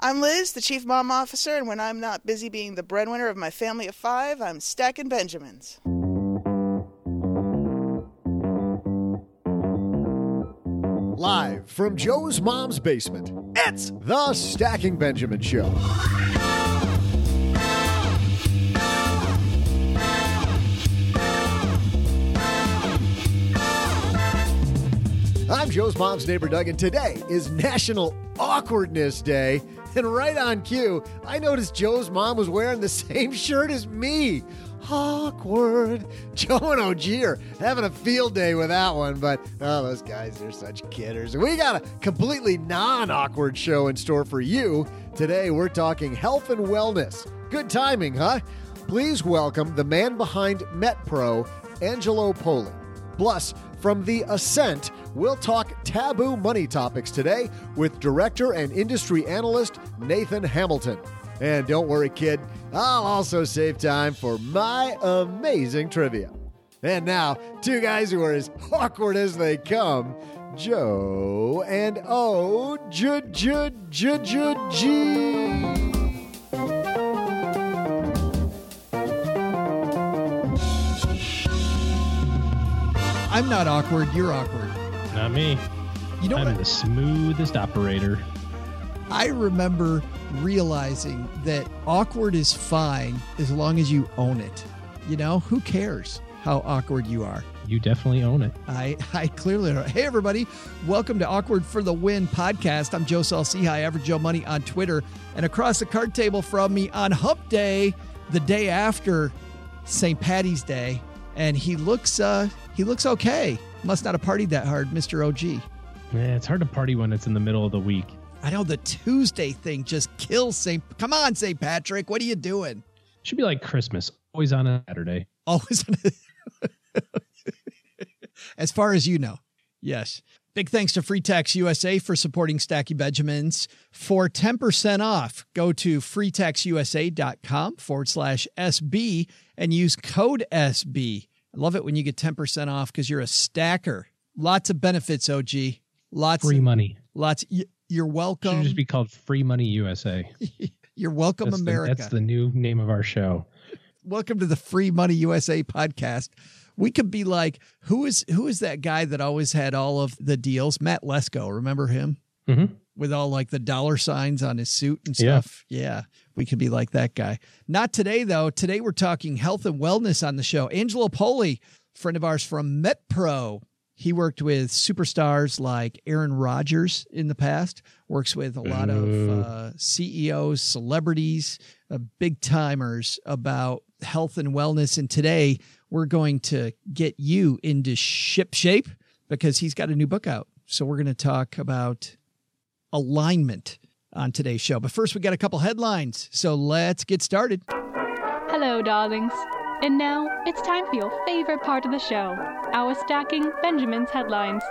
I'm Liz, the Chief Mom Officer, and when I'm not busy being the breadwinner of my family of five, I'm stacking Benjamins. Live from Joe's mom's basement, it's the Stacking Benjamin Show. I'm Joe's mom's neighbor Doug, and today is National Awkwardness Day. And right on cue, I noticed Joe's mom was wearing the same shirt as me. Awkward. Joe and OG are having a field day with that one, but oh, those guys are such kidders. We got a completely non awkward show in store for you. Today, we're talking health and wellness. Good timing, huh? Please welcome the man behind MetPro, Angelo Poli. Plus, from The Ascent, we'll talk taboo money topics today with director and industry analyst Nathan Hamilton. And don't worry, kid, I'll also save time for my amazing trivia. And now, two guys who are as awkward as they come Joe and O J J J J G. I'm not awkward. You're awkward. Not me. You know I'm the smoothest operator. I remember realizing that awkward is fine as long as you own it. You know, who cares how awkward you are? You definitely own it. I, I clearly don't. Hey, everybody. Welcome to Awkward for the Win podcast. I'm Joe Saul-Sehy, Average Joe Money on Twitter. And across the card table from me on Hump Day, the day after St. Patty's Day. And he looks, uh, he looks okay. Must not have partied that hard, Mr. OG. Yeah, it's hard to party when it's in the middle of the week. I know the Tuesday thing just kills St. Come on, St. Patrick. What are you doing? Should be like Christmas, always on a Saturday. Always. as far as you know. Yes. Big thanks to Free Tax USA for supporting Stacking Benjamins. For 10% off, go to freetaxusa.com forward slash SB and use code SB. Love it when you get 10% off because you're a stacker. Lots of benefits, OG. Lots Free of, money. Lots. You're welcome. Should welcome. just be called Free Money USA. You're welcome, That's the, America. that's the new name of our show. welcome to the Free Money USA podcast. We could be like, who is who is that guy that always had all of the deals? Matt Lesko, remember him? Mhm. With all like the dollar signs on his suit and Yeah. stuff. Yeah. We could be like that guy. Not today, though. Today we're talking health and wellness on the show. Angelo Poli, friend of ours from MetPro. He worked with superstars like Aaron Rodgers in the past, works with a lot of uh, CEOs, celebrities, uh, big timers about health and wellness. And today we're going to get you into ship shape because he's got a new book out. So we're going to talk about alignment on today's show. But first, we got a couple headlines. So let's get started. Hello, darlings. And now it's time for your favorite part of the show our stacking Benjamin's headlines.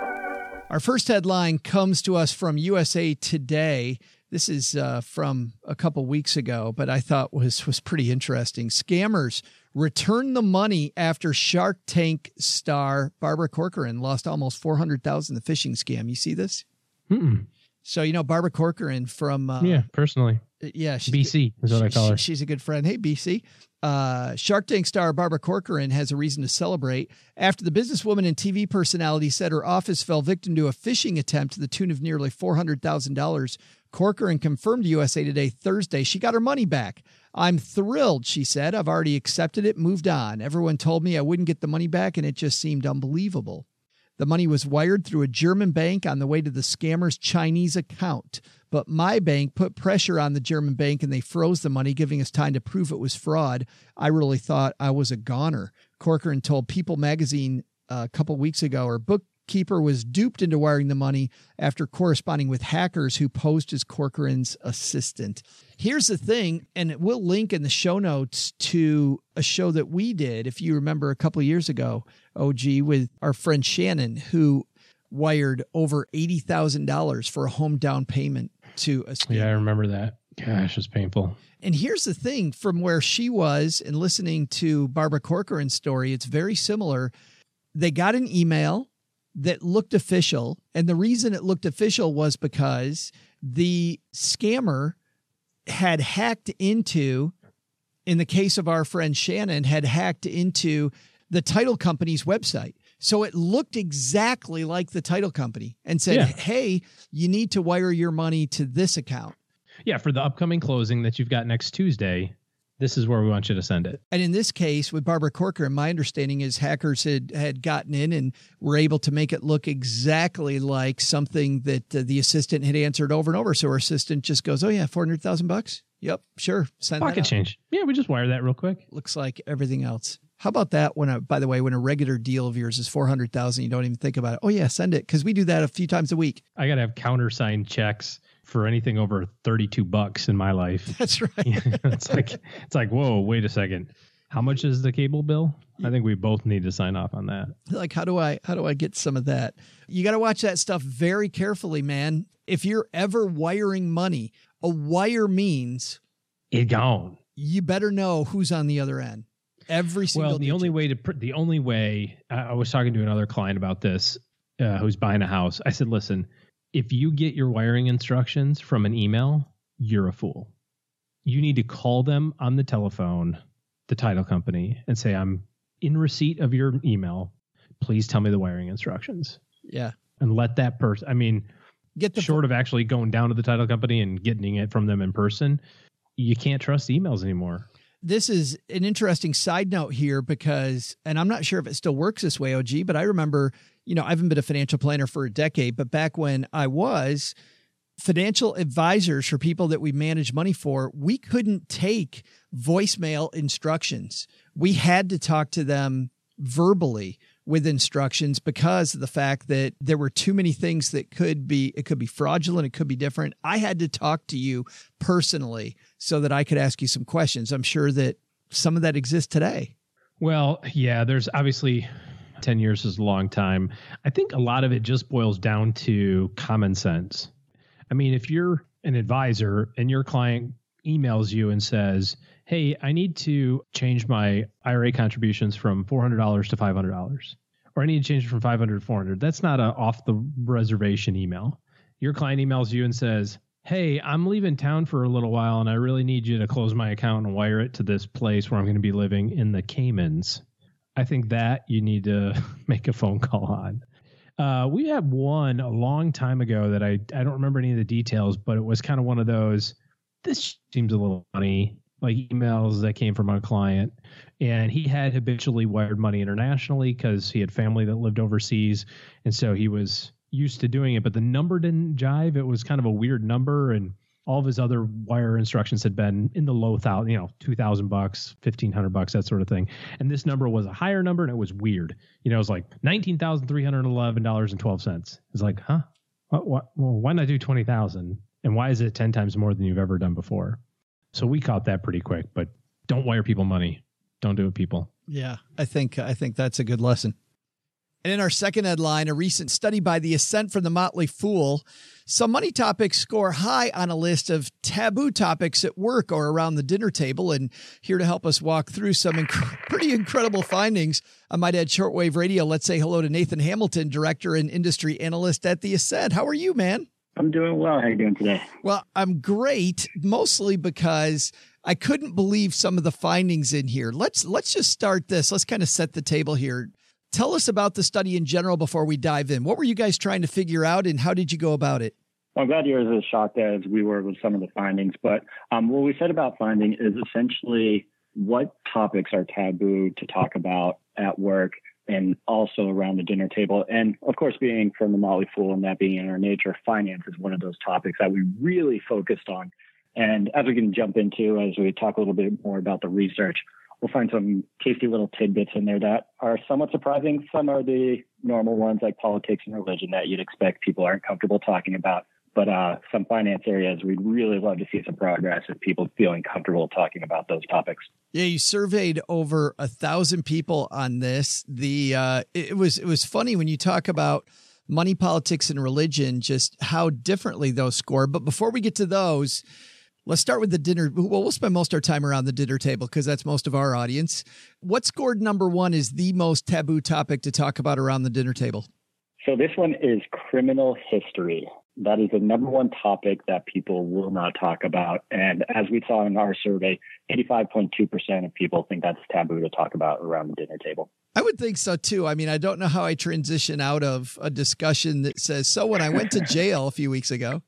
Our first headline comes to us from USA Today. This is uh, from a couple weeks ago, but I thought was was pretty interesting. Scammers return the money after Shark Tank star Barbara Corcoran lost almost four hundred thousand the phishing scam. You see this? Mm-mm. So you know Barbara Corcoran from uh, yeah, personally, yeah, she's BC is what I call her. She's a good friend. Hey, BC. Uh, Shark Tank star Barbara Corcoran has a reason to celebrate after the businesswoman and TV personality said her office fell victim to a phishing attempt to the tune of nearly $400,000. Corcoran confirmed to USA Today Thursday she got her money back. I'm thrilled, she said. I've already accepted it, moved on. Everyone told me I wouldn't get the money back, and it just seemed unbelievable. The money was wired through a German bank on the way to the scammer's Chinese account. But my bank put pressure on the German bank and they froze the money, giving us time to prove it was fraud. I really thought I was a goner. Corcoran told People magazine uh, a couple weeks ago, or book keeper was duped into wiring the money after corresponding with hackers who posed as Corcoran's assistant. Here's the thing, and we'll link in the show notes to a show that we did, if you remember a couple years ago, OG, with our friend Shannon, who wired over $80,000 for a home down payment to a scammer. Yeah, I remember that. Gosh, it's painful. And here's the thing from where she was and listening to Barbara Corcoran's story, it's very similar. They got an email that looked official. And the reason it looked official was because the scammer had hacked into, in the case of our friend Shannon, had hacked into the title company's website. So it looked exactly like the title company and said, Yeah. Hey, you need to wire your money to this account. Yeah, for the upcoming closing that you've got next Tuesday, this is where we want you to send it. And in this case, with Barbara Corcoran, my understanding is hackers had, had gotten in and were able to make it look exactly like something that uh, the assistant had answered over and over. So her assistant just goes, "Oh yeah, four hundred thousand bucks. Yep, sure, send Pocket out." change. Yeah, we just wire that real quick. Looks like everything else. How about that? When a, by the way, when a regular deal of yours is four hundred thousand, you don't even think about it. Oh yeah, send it because we do that a few times a week. I gotta have countersigned checks for anything over thirty-two bucks in my life. That's right. it's like it's like whoa, wait a second. How much is the cable bill? I think we both need to sign off on that. like how do i how do i get some of that you got to watch that stuff very carefully man if you're ever wiring money a wire means It gone. you better know who's on the other end every single Well, the only way to pr- the only way I I was talking to another client about this uh, who's buying a house. I said, listen, if you get your wiring instructions from an email, you're a fool. You need to call them on the telephone, the title company, and say, I'm in receipt of your email. Please tell me the wiring instructions yeah and let that person. I mean, get the short of actually going down to the title company and getting it from them in person, you can't trust emails anymore. this is an interesting side note here because, and I'm not sure if it still works this way, OG, but I remember, you know, I haven't been a financial planner for a decade, but back when I was, financial advisors for people that we manage money for, we couldn't take voicemail instructions. We had to talk to them verbally with instructions because of the fact that there were too many things that could be it could be fraudulent it could be different. I had to talk to you personally so that i could ask you some questions. I'm sure that some of that exists today. Well, yeah, there's obviously 10 years is a long time. I think a lot of it just boils down to common sense. I mean, if you're an advisor and your client emails you and says, Hey, I need to change my IRA contributions from $400 to $500, or I need to change it from 500 to 400, that's not a off the reservation email. Your client emails you and says, Hey, I'm leaving town for a little while and I really need you to close my account and wire it to this place where I'm going to be living in the Caymans. I think that you need to make a phone call on. Uh, we had one a long time ago that I, I don't remember any of the details, but it was kind of one of those. This seems a little funny, like emails that came from our client. And he had habitually wired money internationally because he had family that lived overseas. And so he was used to doing it, but the number didn't jive. It was kind of a weird number. And all of his other wire instructions had been in the low thousand, you know, two thousand bucks, fifteen hundred bucks, that sort of thing. And this number was a higher number, and it was weird. You know, it was like nineteen thousand three hundred eleven dollars and twelve cents. It's like, huh? What, what, well, why not do 20,000? And why is it 10 times more than you've ever done before? So we caught that pretty quick, but don't wire people money. Don't do it, people. Yeah, I think I think that's a good lesson. And in our second headline, a recent study by the Ascent from the Motley Fool, some money topics score high on a list of taboo topics at work or around the dinner table. And here to help us walk through some inc- pretty incredible findings, I might add shortwave radio. Let's say hello to Nathan Hamilton, director and industry analyst at the Ascent. How are you, man? I'm doing well. How are you doing today? Well, I'm great, mostly because I couldn't believe some of the findings in here. Let's let's just start this. Let's kind of set the table here. Tell us about the study in general before we dive in. What were you guys trying to figure out, and how did you go about it? Well, I'm glad you're as shocked as we were with some of the findings. But um, what we said about finding is essentially what topics are taboo to talk about at work and also around the dinner table. And of course, being from the Motley Fool and that being in our nature, finance is one of those topics that we really focused on. And as we can jump into, as we talk a little bit more about the research, we'll find some tasty little tidbits in there that are somewhat surprising. Some are the normal ones like politics and religion that you'd expect people aren't comfortable talking about. But uh, some finance areas, we'd really love to see some progress of people feeling comfortable talking about those topics. Yeah, you surveyed over a thousand people on this. The uh, it was it was funny when you talk about money, politics, and religion, just how differently those score. But before we get to those, Let's start with the dinner. Well, we'll spend most of our time around the dinner table because that's most of our audience. What scored number one is the most taboo topic to talk about around the dinner table? So this one is criminal history. That is the number one topic that people will not talk about. And as we saw in our survey, 85.2% of people think that's taboo to talk about around the dinner table. I would think so too. I mean, I don't know how I transition out of a discussion that says, So when I went to jail a few weeks ago.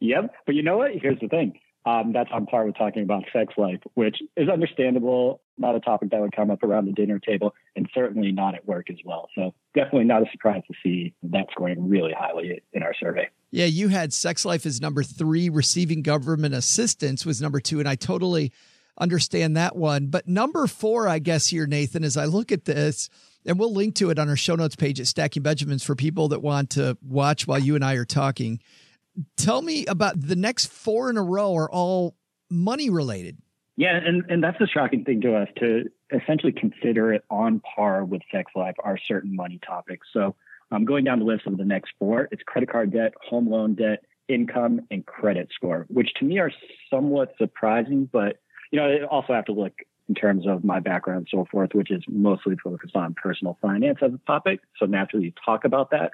Yep. But you know what? Here's the thing um, that's on par with talking about sex life, which is understandable, not a topic that would come up around the dinner table, and certainly not at work as well. So definitely not a surprise to see that scoring really highly in our survey. Yeah, you had sex life as number three, receiving government assistance was number two, and I totally understand that one. But number four, I guess here, Nathan, as I look at this, and we'll link to it on our show notes page at Stacking Benjamins for people that want to watch while you and I are talking tell me about the next four in a row are all money related. Yeah, and, and that's the shocking thing to us to essentially consider it on par with sex life are certain money topics. So I'm um, going down the list of the next four, it's credit card debt, home loan debt, income, and credit score, which to me are somewhat surprising, but you know, I also have to look in terms of my background and so forth, which is mostly focused on personal finance as a topic. So naturally you talk about that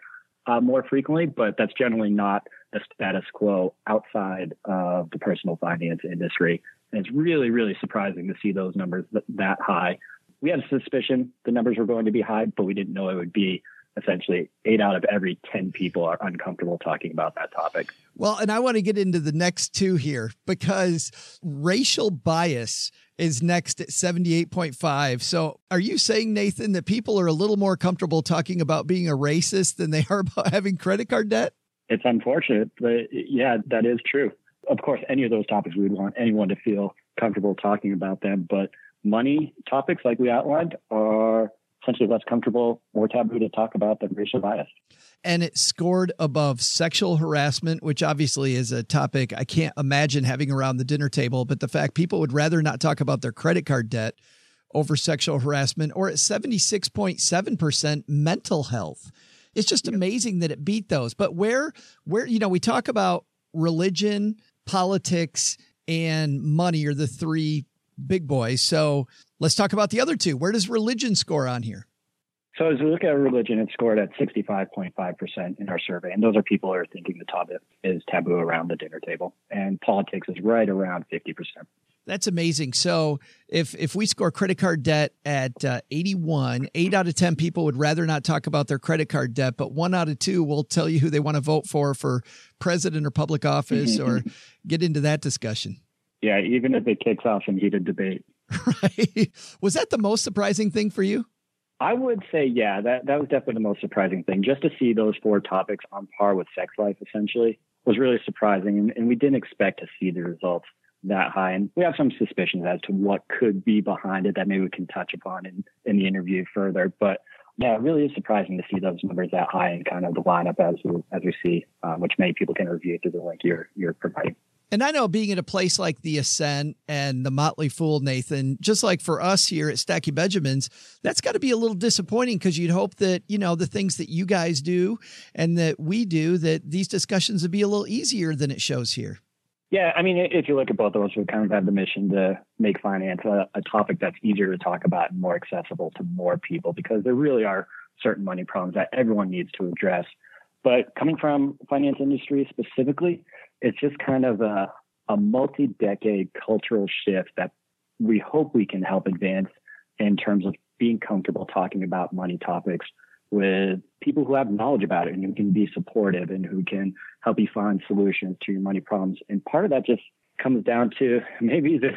uh, more frequently, but that's generally not the status quo outside of the personal finance industry. And it's really, really surprising to see those numbers that high. We had a suspicion the numbers were going to be high, but we didn't know it would be essentially eight out of every 10 people are uncomfortable talking about that topic. Well, and I want to get into the next two here because racial bias is next at 78.5. So are you saying, Nathan, that people are a little more comfortable talking about being a racist than they are about having credit card debt? It's unfortunate, but yeah, that is true. Of course, any of those topics, we would want anyone to feel comfortable talking about them. But money topics, like we outlined, are essentially less comfortable, more taboo to talk about than racial bias. And it scored above sexual harassment, which obviously is a topic I can't imagine having around the dinner table. But the fact people would rather not talk about their credit card debt over sexual harassment, or at 76.7% mental health. It's just amazing that it beat those. But where, where, you know, we talk about religion, politics, and money are the three big boys. So let's talk about the other two. Where does religion score on here? So as we look at religion, it scored at 65.5% in our survey. And those are people who are thinking the topic is taboo around the dinner table. And politics is right around 50%. That's amazing. So if if we score credit card debt at uh, 81, 8 out of 10 people would rather not talk about their credit card debt, but 1 out of 2 will tell you who they want to vote for for president or public office or get into that discussion. Yeah, even if it kicks off some heated debate. Right. Was that the most surprising thing for you? I would say, yeah, that, that was definitely the most surprising thing. Just to see those four topics on par with sex life, essentially, was really surprising. And, and we didn't expect to see the results that high. And we have some suspicions as to what could be behind it that maybe we can touch upon in, in the interview further. But Yeah, it really is surprising to see those numbers that high and kind of the lineup as we, as we see, uh, which many people can review through the link you're you're providing. And I know being at a place like the Ascent and the Motley Fool, Nathan, just like for us here at Stacking Benjamins, that's got to be a little disappointing because you'd hope that, you know, the things that you guys do and that we do, that these discussions would be a little easier than it shows here. Yeah, I mean, if you look at both of us, we kind of have the mission to make finance a, a topic that's easier to talk about and more accessible to more people because there really are certain money problems that everyone needs to address. But coming from finance industry specifically, it's just kind of a, a multi-decade cultural shift that we hope we can help advance in terms of being comfortable talking about money topics with people who have knowledge about it and who can be supportive and who can help you find solutions to your money problems. And part of that just comes down to maybe the,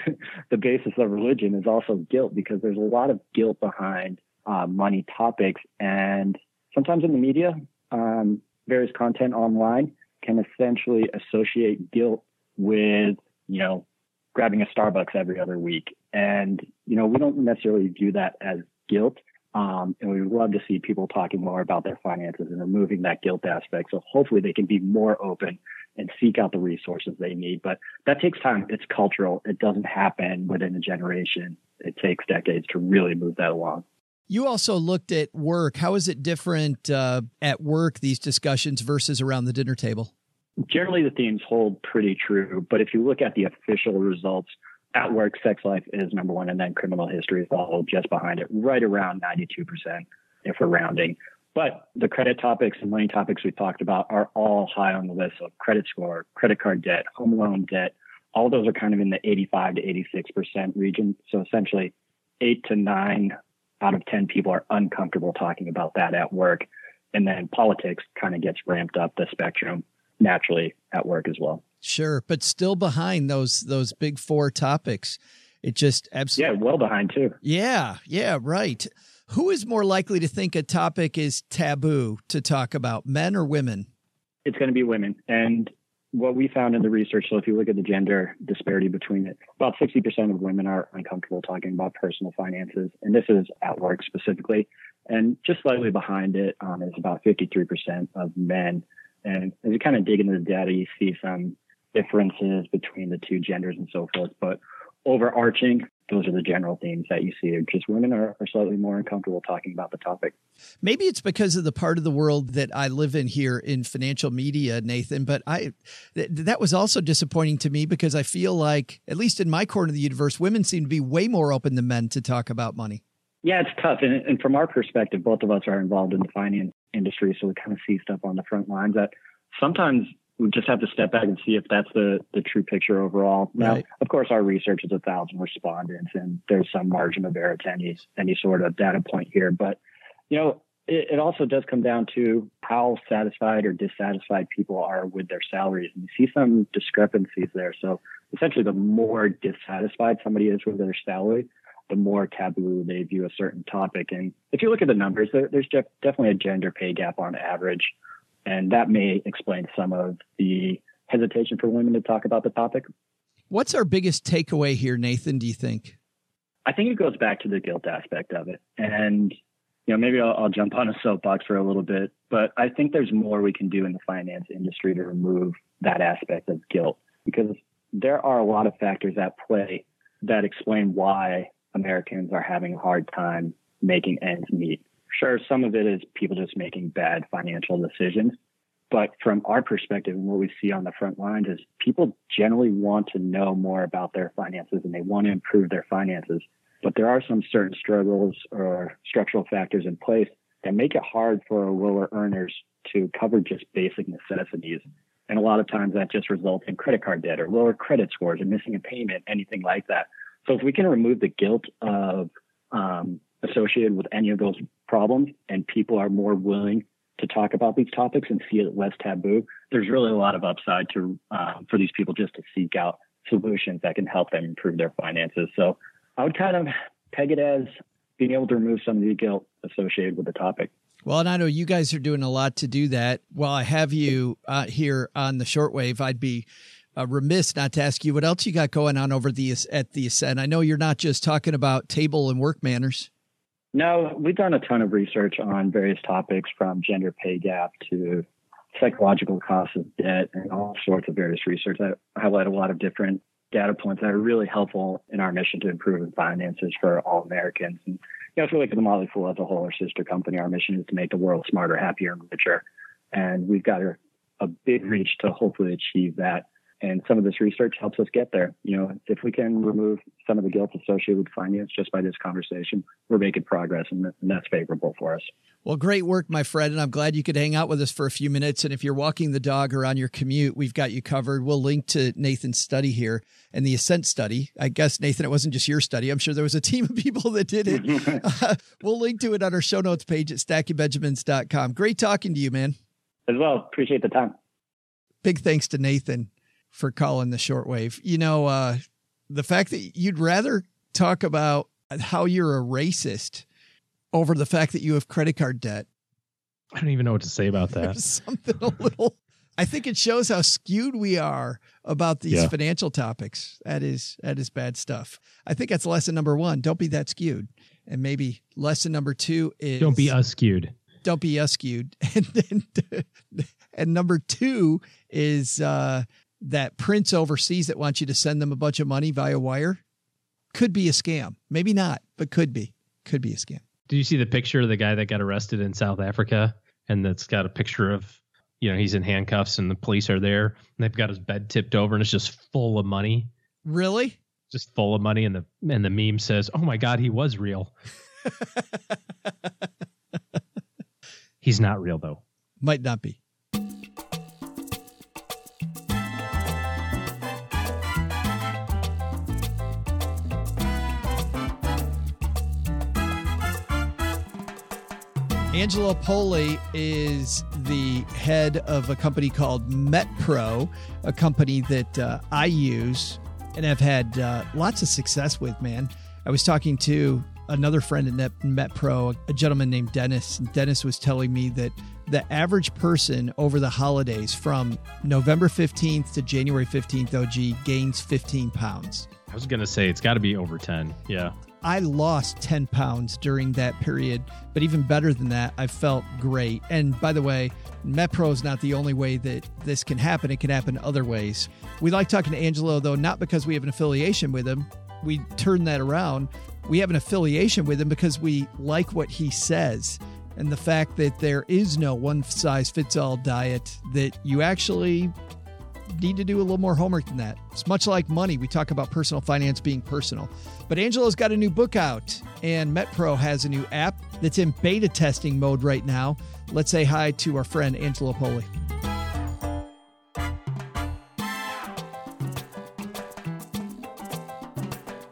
the basis of religion is also guilt because there's a lot of guilt behind uh, money topics. And sometimes in the media, um, various content online can essentially associate guilt with, you know, grabbing a Starbucks every other week. And, you know, we don't necessarily view that as guilt. Um, and we would love to see people talking more about their finances and removing that guilt aspect. So hopefully they can be more open and seek out the resources they need. But that takes time. It's cultural. It doesn't happen within a generation. It takes decades to really move that along. You also looked at work. How is it different uh, at work, these discussions versus around the dinner table? Generally, the themes hold pretty true. But if you look at the official results, at work, sex life is number one, and then criminal history is all just behind it, right around 92% if we're rounding. But the credit topics and money topics we talked about are all high on the list. So credit score, credit card debt, home loan debt, all those are kind of in the 85 to 86% region. So essentially, eight to nine out of 10 people are uncomfortable talking about that at work. And then politics kind of gets ramped up the spectrum naturally at work as well. Sure, but still behind those those big four topics. It just absolutely Yeah, well behind too. Yeah, yeah, right. Who is more likely to think a topic is taboo to talk about, men or women? It's going to be women. And what we found in the research, so if you look at the gender disparity between it, about 60% of women are uncomfortable talking about personal finances. And this is at work specifically. And just slightly behind it um, is about 53% of men. And as you kind of dig into the data, you see some differences between the two genders and so forth. But overarching, those are the general themes that you see. Just women are, are, slightly more uncomfortable talking about the topic. Maybe it's because of the part of the world that I live in here in financial media, Nathan. But I th- that was also disappointing to me because I feel like, at least in my corner of the universe, women seem to be way more open than men to talk about money. Yeah, it's tough. And, and from our perspective, both of us are involved in the finance industry, so we kind of see stuff on the front lines that sometimes we just have to step back and see if that's the, the true picture overall. Now, right. of course, our research is a thousand respondents, and there's some margin of error to any any sort of data point here. But you know, it, it also does come down to how satisfied or dissatisfied people are with their salaries, and you see some discrepancies there. So essentially, the more dissatisfied somebody is with their salary, the more taboo they view a certain topic. And if you look at the numbers, there, there's definitely a gender pay gap on average. And that may explain some of the hesitation for women to talk about the topic. What's our biggest takeaway here, Nathan, do you think? I think it goes back to the guilt aspect of it. And, you know, maybe I'll, I'll jump on a soapbox for a little bit, but I think there's more we can do in the finance industry to remove that aspect of guilt because there are a lot of factors at play that explain why Americans are having a hard time making ends meet. Sure, some of it is people just making bad financial decisions. But from our perspective and what we see on the front lines is people generally want to know more about their finances and they want to improve their finances. But there are some certain struggles or structural factors in place that make it hard for lower earners to cover just basic necessities. And a lot of times that just results in credit card debt or lower credit scores or missing a payment, anything like that. So if we can remove the guilt of um, associated with any of those problems, and people are more willing to talk about these topics and see it less taboo, there's really a lot of upside to um, for these people just to seek out solutions that can help them improve their finances. So I would kind of peg it as being able to remove some of the guilt associated with the topic. Well, and I know you guys are doing a lot to do that. While I have you uh, here on the shortwave, I'd be uh, remiss not to ask you what else you got going on over the at the Ascent. I know you're not just talking about table and work manners. No, we've done a ton of research on various topics from gender pay gap to psychological costs of debt and all sorts of various research that highlight a lot of different data points that are really helpful in our mission to improve finances for all Americans. And you know, if we look at the Motley Fool as a whole, our sister company, our mission is to make the world smarter, happier, and richer. And we've got a, a big reach to hopefully achieve that and some of this research helps us get there. You know, if we can remove some of the guilt associated with finance just by this conversation, we're making progress, and that's favorable for us. Well, great work, my friend, and I'm glad you could hang out with us for a few minutes. And if you're walking the dog or on your commute, we've got you covered. We'll link to Nathan's study here and the Ascent study. I guess, Nathan, it wasn't just your study. I'm sure there was a team of people that did it. uh, we'll link to it on our show notes page at stackingbenjamins.com. Great talking to you, man. As well. Appreciate the time. Big thanks to Nathan for calling the shortwave. You know, uh, the fact that you'd rather talk about how you're a racist over the fact that you have credit card debt. I don't even know what to say about that. Something a little. I think it shows how skewed we are about these yeah. financial topics. That is that is bad stuff. I think that's lesson number one. Don't be that skewed. And maybe lesson number two is don't be us skewed. Don't be us skewed. And then and number two is uh, that prince overseas that wants you to send them a bunch of money via wire could be a scam. Maybe not, but could be. Could be a scam. Did you see the picture of the guy that got arrested in South Africa? And that's got a picture of, you know, he's in handcuffs and the police are there and they've got his bed tipped over and it's just full of money. Really? Just full of money. And the and the meme says, Oh my God, he was real. he's not real though. Might not be. Angelo Poli is the head of a company called MetPro, a company that uh, I use and have had uh, lots of success with, man. I was talking to another friend at MetPro, a gentleman named Dennis. And Dennis was telling me that the average person over the holidays from November 15th to January 15th, OG, gains 15 pounds. I was going to say it's got to be over 10. Yeah. I lost 10 pounds during that period, but even better than that, I felt great. And by the way, MetPro is not the only way that this can happen. It can happen other ways. We like talking to Angelo, though, not because we have an affiliation with him. We turn that around. We have an affiliation with him because we like what he says and the fact that there is no one size fits all diet, that you actually need to do a little more homework than that. It's much like money. We talk about personal finance being personal. But Angelo's got a new book out, and MetPro has a new app that's in beta testing mode right now. Let's say hi to our friend Angelo Poli.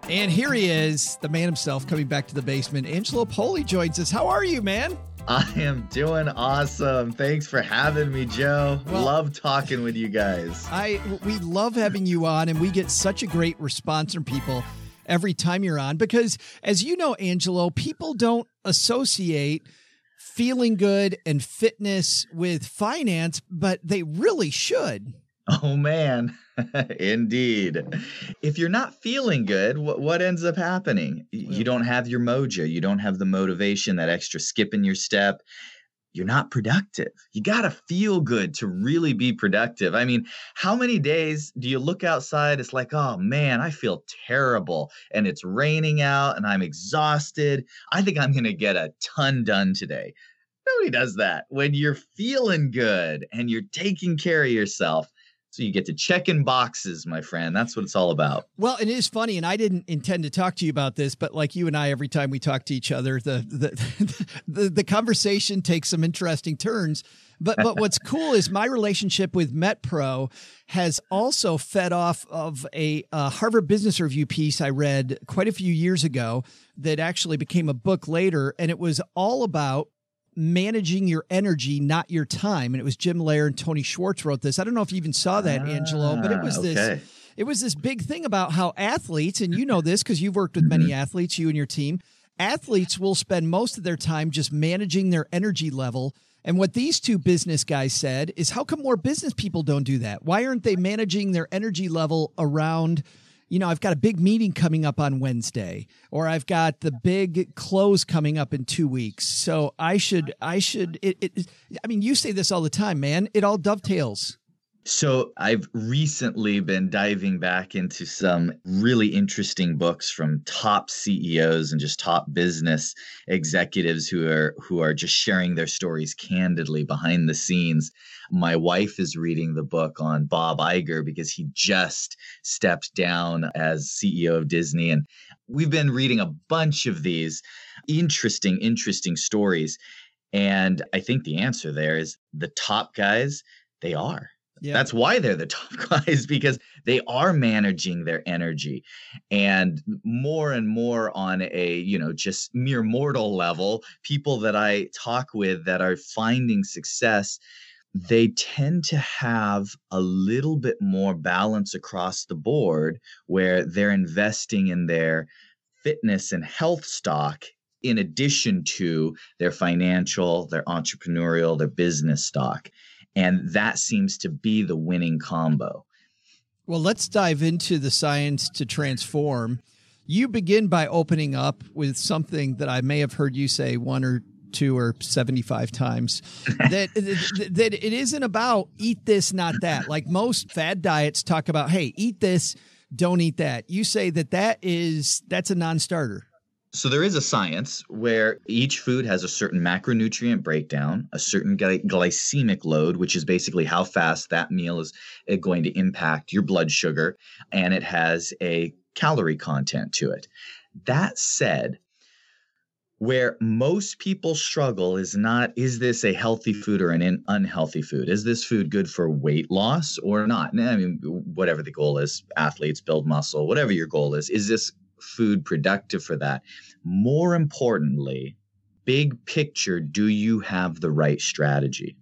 And here he is, the man himself, coming back to the basement. Angelo Poli joins us. How are you, man? I am doing awesome. Thanks for having me, Joe. Well, love talking with you guys. I we love having you on and we get such a great response from people every time you're on because as you know, Angelo, people don't associate feeling good and fitness with finance, but they really should. Oh man, indeed. If you're not feeling good, what, what ends up happening? You don't have your mojo, you don't have the motivation, that extra skip in your step. You're not productive. You got to feel good to really be productive. I mean, how many days do you look outside? It's like, oh man, I feel terrible and it's raining out and I'm exhausted. I think I'm going to get a ton done today. Nobody does that. When you're feeling good and you're taking care of yourself, so you get to check in boxes, my friend. That's what it's all about. Well, it is funny, and I didn't intend to talk to you about this, but like you and I, every time we talk to each other, the the the, the conversation takes some interesting turns. But but what's cool is my relationship with MetPro has also fed off of a, a Harvard Business Review piece I read quite a few years ago that actually became a book later, and it was all about managing your energy, not your time. And it was Jim Loehr and Tony Schwartz wrote this. I don't know if you even saw that, ah, Angelo, but it was okay. this. It was this big thing about how athletes, and you know this because you've worked with many athletes, you and your team. Athletes will spend most of their time just managing their energy level. And what these two business guys said is, how come more business people don't do that? Why aren't they managing their energy level around? You know, I've got a big meeting coming up on Wednesday, or I've got the big close coming up in two weeks. So I should, I should, it, it, I mean, you say this all the time, man. It all dovetails. So I've recently been diving back into some really interesting books from top CEOs and just top business executives who are who are just sharing their stories candidly behind the scenes. My wife is reading the book on Bob Iger because he just stepped down as CEO of Disney and we've been reading a bunch of these interesting interesting stories and I think the answer there is the top guys they are yeah. That's why they're the top guys because they are managing their energy and more and more on a, you know, just mere mortal level, people that I talk with that are finding success, they tend to have a little bit more balance across the board where they're investing in their fitness and health stock in addition to their financial, their entrepreneurial, their business stock. And that seems to be the winning combo. Well, let's dive into the science to transform. You begin by opening up with something that I may have heard you say one or two or 75 times that, that it isn't about eat this, not that. Like most fad diets talk about, hey, eat this, don't eat that. You say that that is, that's a non starter. So there is a science where each food has a certain macronutrient breakdown, a certain glycemic load, which is basically how fast that meal is uh, going to impact your blood sugar, and it has a calorie content to it. That said, where most people struggle is not is this a healthy food or an unhealthy food is this food good for weight loss or not i mean whatever the goal is athletes build muscle whatever your goal is is this food productive for that. More importantly, big picture, do you have the right strategy?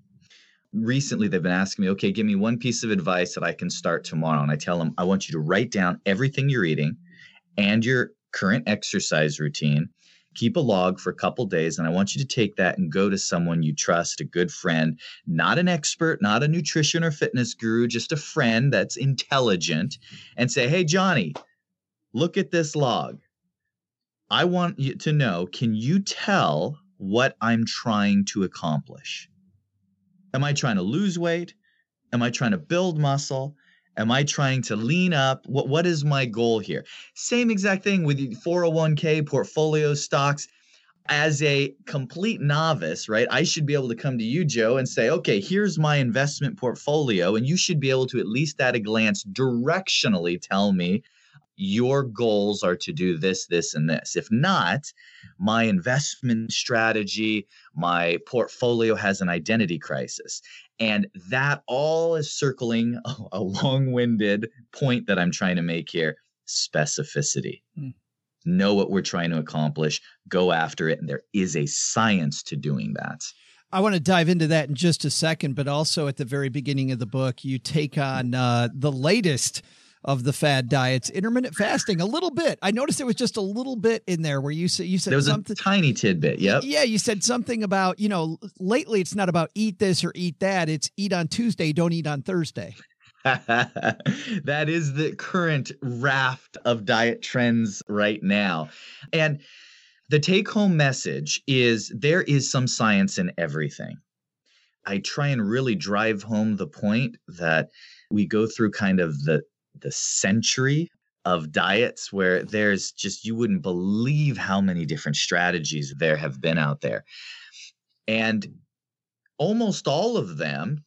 Recently, they've been asking me, okay, give me one piece of advice that I can start tomorrow. And I tell them, I want you to write down everything you're eating and your current exercise routine. Keep a log for a couple days, and I want you to take that and go to someone you trust, a good friend, not an expert, not a nutrition or fitness guru, just a friend that's intelligent, and say, Hey, Johnny, look at this log. I want you to know can you tell what I'm trying to accomplish? Am I trying to lose weight? Am I trying to build muscle? Am I trying to lean up? What, what is my goal here? Same exact thing with 401k portfolio stocks. As a complete novice, right, I should be able to come to you, Joe, and say, okay, here's my investment portfolio. And you should be able to, at least at a glance, directionally tell me your goals are to do this, this, and this. If not, my investment strategy, my portfolio has an identity crisis. And that all is circling a, long winded point that I'm trying to make here specificity. Hmm. Know what we're trying to accomplish, go after it. And there is a science to doing that. I want to dive into that in just a second, but also at the very beginning of the book, you take on uh, the latest of the fad diets, intermittent fasting, a little bit. I noticed there was just a little bit in there where you said you said there was something a tiny tidbit. Yep. Yeah, you said something about you know lately it's not about eat this or eat that. It's eat on Tuesday, don't eat on Thursday. that is the current raft of diet trends right now, and the take home message is there is some science in everything. I try and really drive home the point that we go through kind of the the century of diets where there's just you wouldn't believe how many different strategies there have been out there. And almost all of them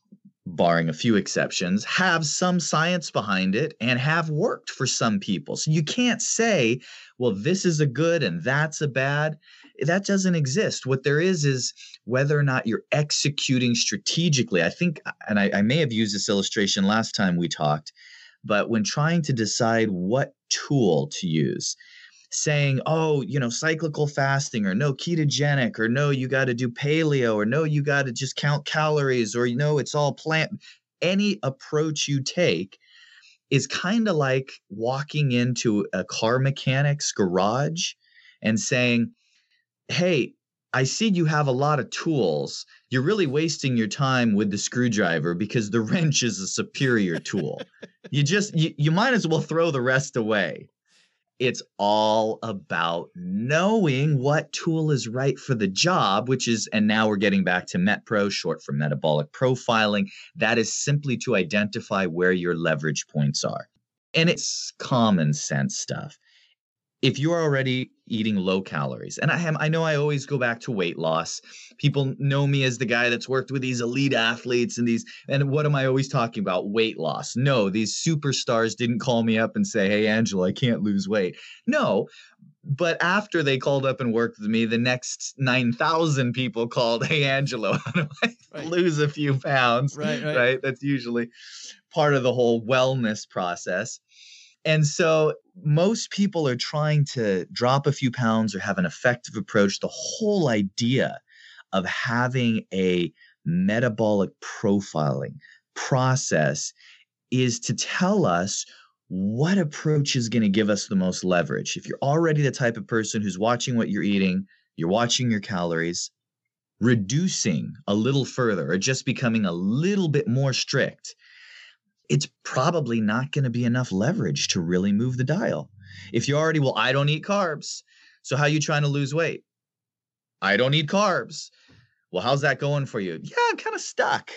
barring a few exceptions have some science behind it and have worked for some people. So you can't say well this is a good and that's a bad. That doesn't exist. What there is is whether or not you're executing strategically. I think and I, I may have used this illustration last time we talked but when trying to decide what tool to use, saying, oh, you know, cyclical fasting or no ketogenic or no, you got to do paleo or no, you got to just count calories or you know, it's all plant. Any approach you take is kind of like walking into a car mechanic's garage and saying, hey, I see you have a lot of tools. You're really wasting your time with the screwdriver because the wrench is a superior tool. you just you, you might as well throw the rest away. It's all about knowing what tool is right for the job, which is, and now we're getting back to MetPro, short for metabolic profiling. That is simply to identify where your leverage points are. And it's common sense stuff if you're already eating low calories, and I am, I know I always go back to weight loss. People know me as the guy that's worked with these elite athletes and these, and what am I always talking about? Weight loss. No, these superstars didn't call me up and say, Hey, Angelo, I can't lose weight. No, but after they called up and worked with me, the next 9,000 people called, Hey, Angelo, how do I right. lose a few pounds? Right, right. right. That's usually part of the whole wellness process. And so most people are trying to drop a few pounds or have an effective approach. The whole idea of having a metabolic profiling process is to tell us what approach is going to give us the most leverage. If you're already the type of person who's watching what you're eating, you're watching your calories, reducing a little further or just becoming a little bit more strict it's probably not going to be enough leverage to really move the dial. If you already, well, I don't eat carbs. So how are you trying to lose weight? I don't eat carbs. Well, how's that going for you? Yeah, I'm kind of stuck.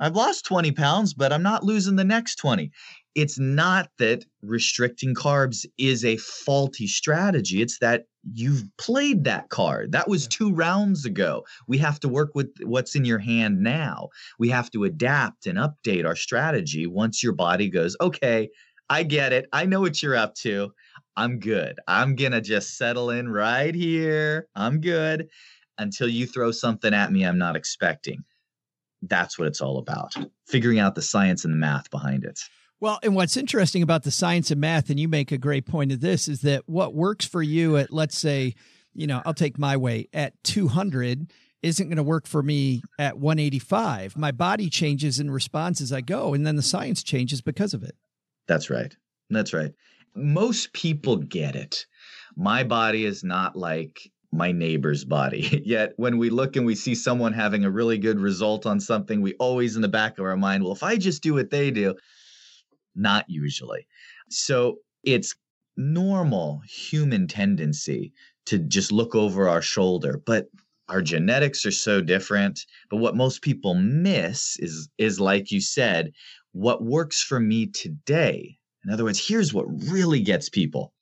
I've lost 20 pounds, but I'm not losing the next 20 it's not that restricting carbs is a faulty strategy. It's that you've played that card. That was two rounds ago. We have to work with what's in your hand now. We have to adapt and update our strategy once your body goes, okay, I get it. I know what you're up to. I'm good. I'm going to just settle in right here. I'm good until you throw something at me I'm not expecting. That's what it's all about. Figuring out the science and the math behind it. Well, and what's interesting about the science of math, and you make a great point of this, is that what works for you at, let's say, you know, I'll take my weight at 200 isn't going to work for me at 185. My body changes and responds as I go, and then the science changes because of it. That's right. That's right. Most people get it. My body is not like my neighbor's body. Yet when we look and we see someone having a really good result on something, we always in the back of our mind, well, if I just do what they do, not usually. So it's normal human tendency to just look over our shoulder, but our genetics are so different. But what most people miss is is like you said, what works for me today. In other words, here's what really gets people.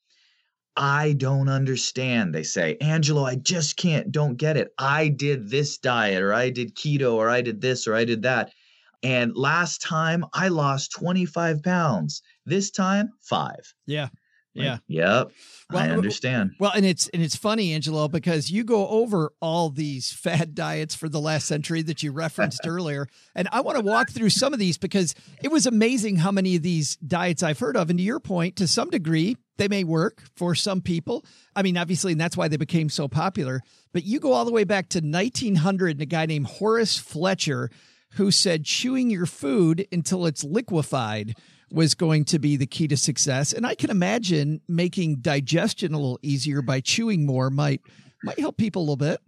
I don't understand. They say, Angelo, I just can't, don't get it. I did this diet, or I did keto, or I did this, or I did that. And last time I lost 25 pounds. This time, five. Yeah. Yeah. Yep. Well, I understand. Well, and it's and it's funny, Angelo, because you go over all these fad diets for the last century that you referenced earlier. And I want to walk through some of these because it was amazing how many of these diets I've heard of. And to your point, to some degree, they may work for some people. I mean, obviously, and that's why they became so popular. But you go all the way back to 1900 and a guy named Horace Fletcher who said chewing your food until it's liquefied was going to be the key to success. And I can imagine making digestion a little easier by chewing more might might help people a little bit.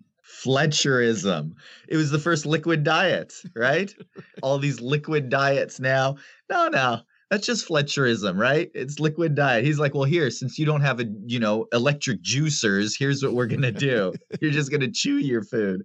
Fletcherism. It was the first liquid diet, right? All these liquid diets now. No, no. That's just Fletcherism, right? It's liquid diet. He's like, well, here, since you don't have a, you know, electric juicers, here's what we're gonna do. You're just gonna chew your food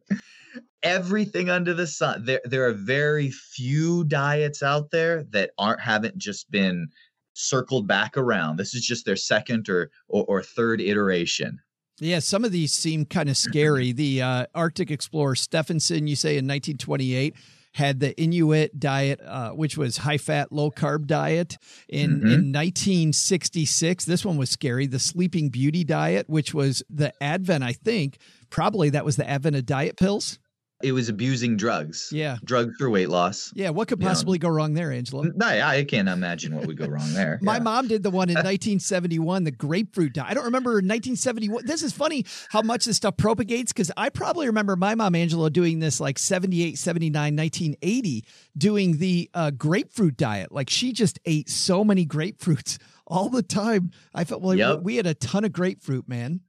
everything under the sun. There there are very few diets out there that aren't haven't just been circled back around. This is just their second or or, or third iteration. Yeah, some of these seem kind of scary. The uh, Arctic explorer Stefansson, you say in 1928, had the Inuit diet, uh, which was high fat, low carb diet. In mm-hmm. in 1966, this one was scary. The Sleeping Beauty diet, which was the advent, I think, probably that was the advent of diet pills. It was abusing drugs. Yeah. Drugs for weight loss. Yeah. What could possibly you know, go wrong there, Angelo? I, I can't imagine what would go wrong there. My yeah. mom did the one in 1971, the grapefruit diet. I don't remember 1971. This is funny how much this stuff propagates because I probably remember my mom, Angelo, doing this like 78, 79, 1980, doing the uh, grapefruit diet. Like she just ate so many grapefruits all the time. I felt, well, yep. we had a ton of grapefruit, man.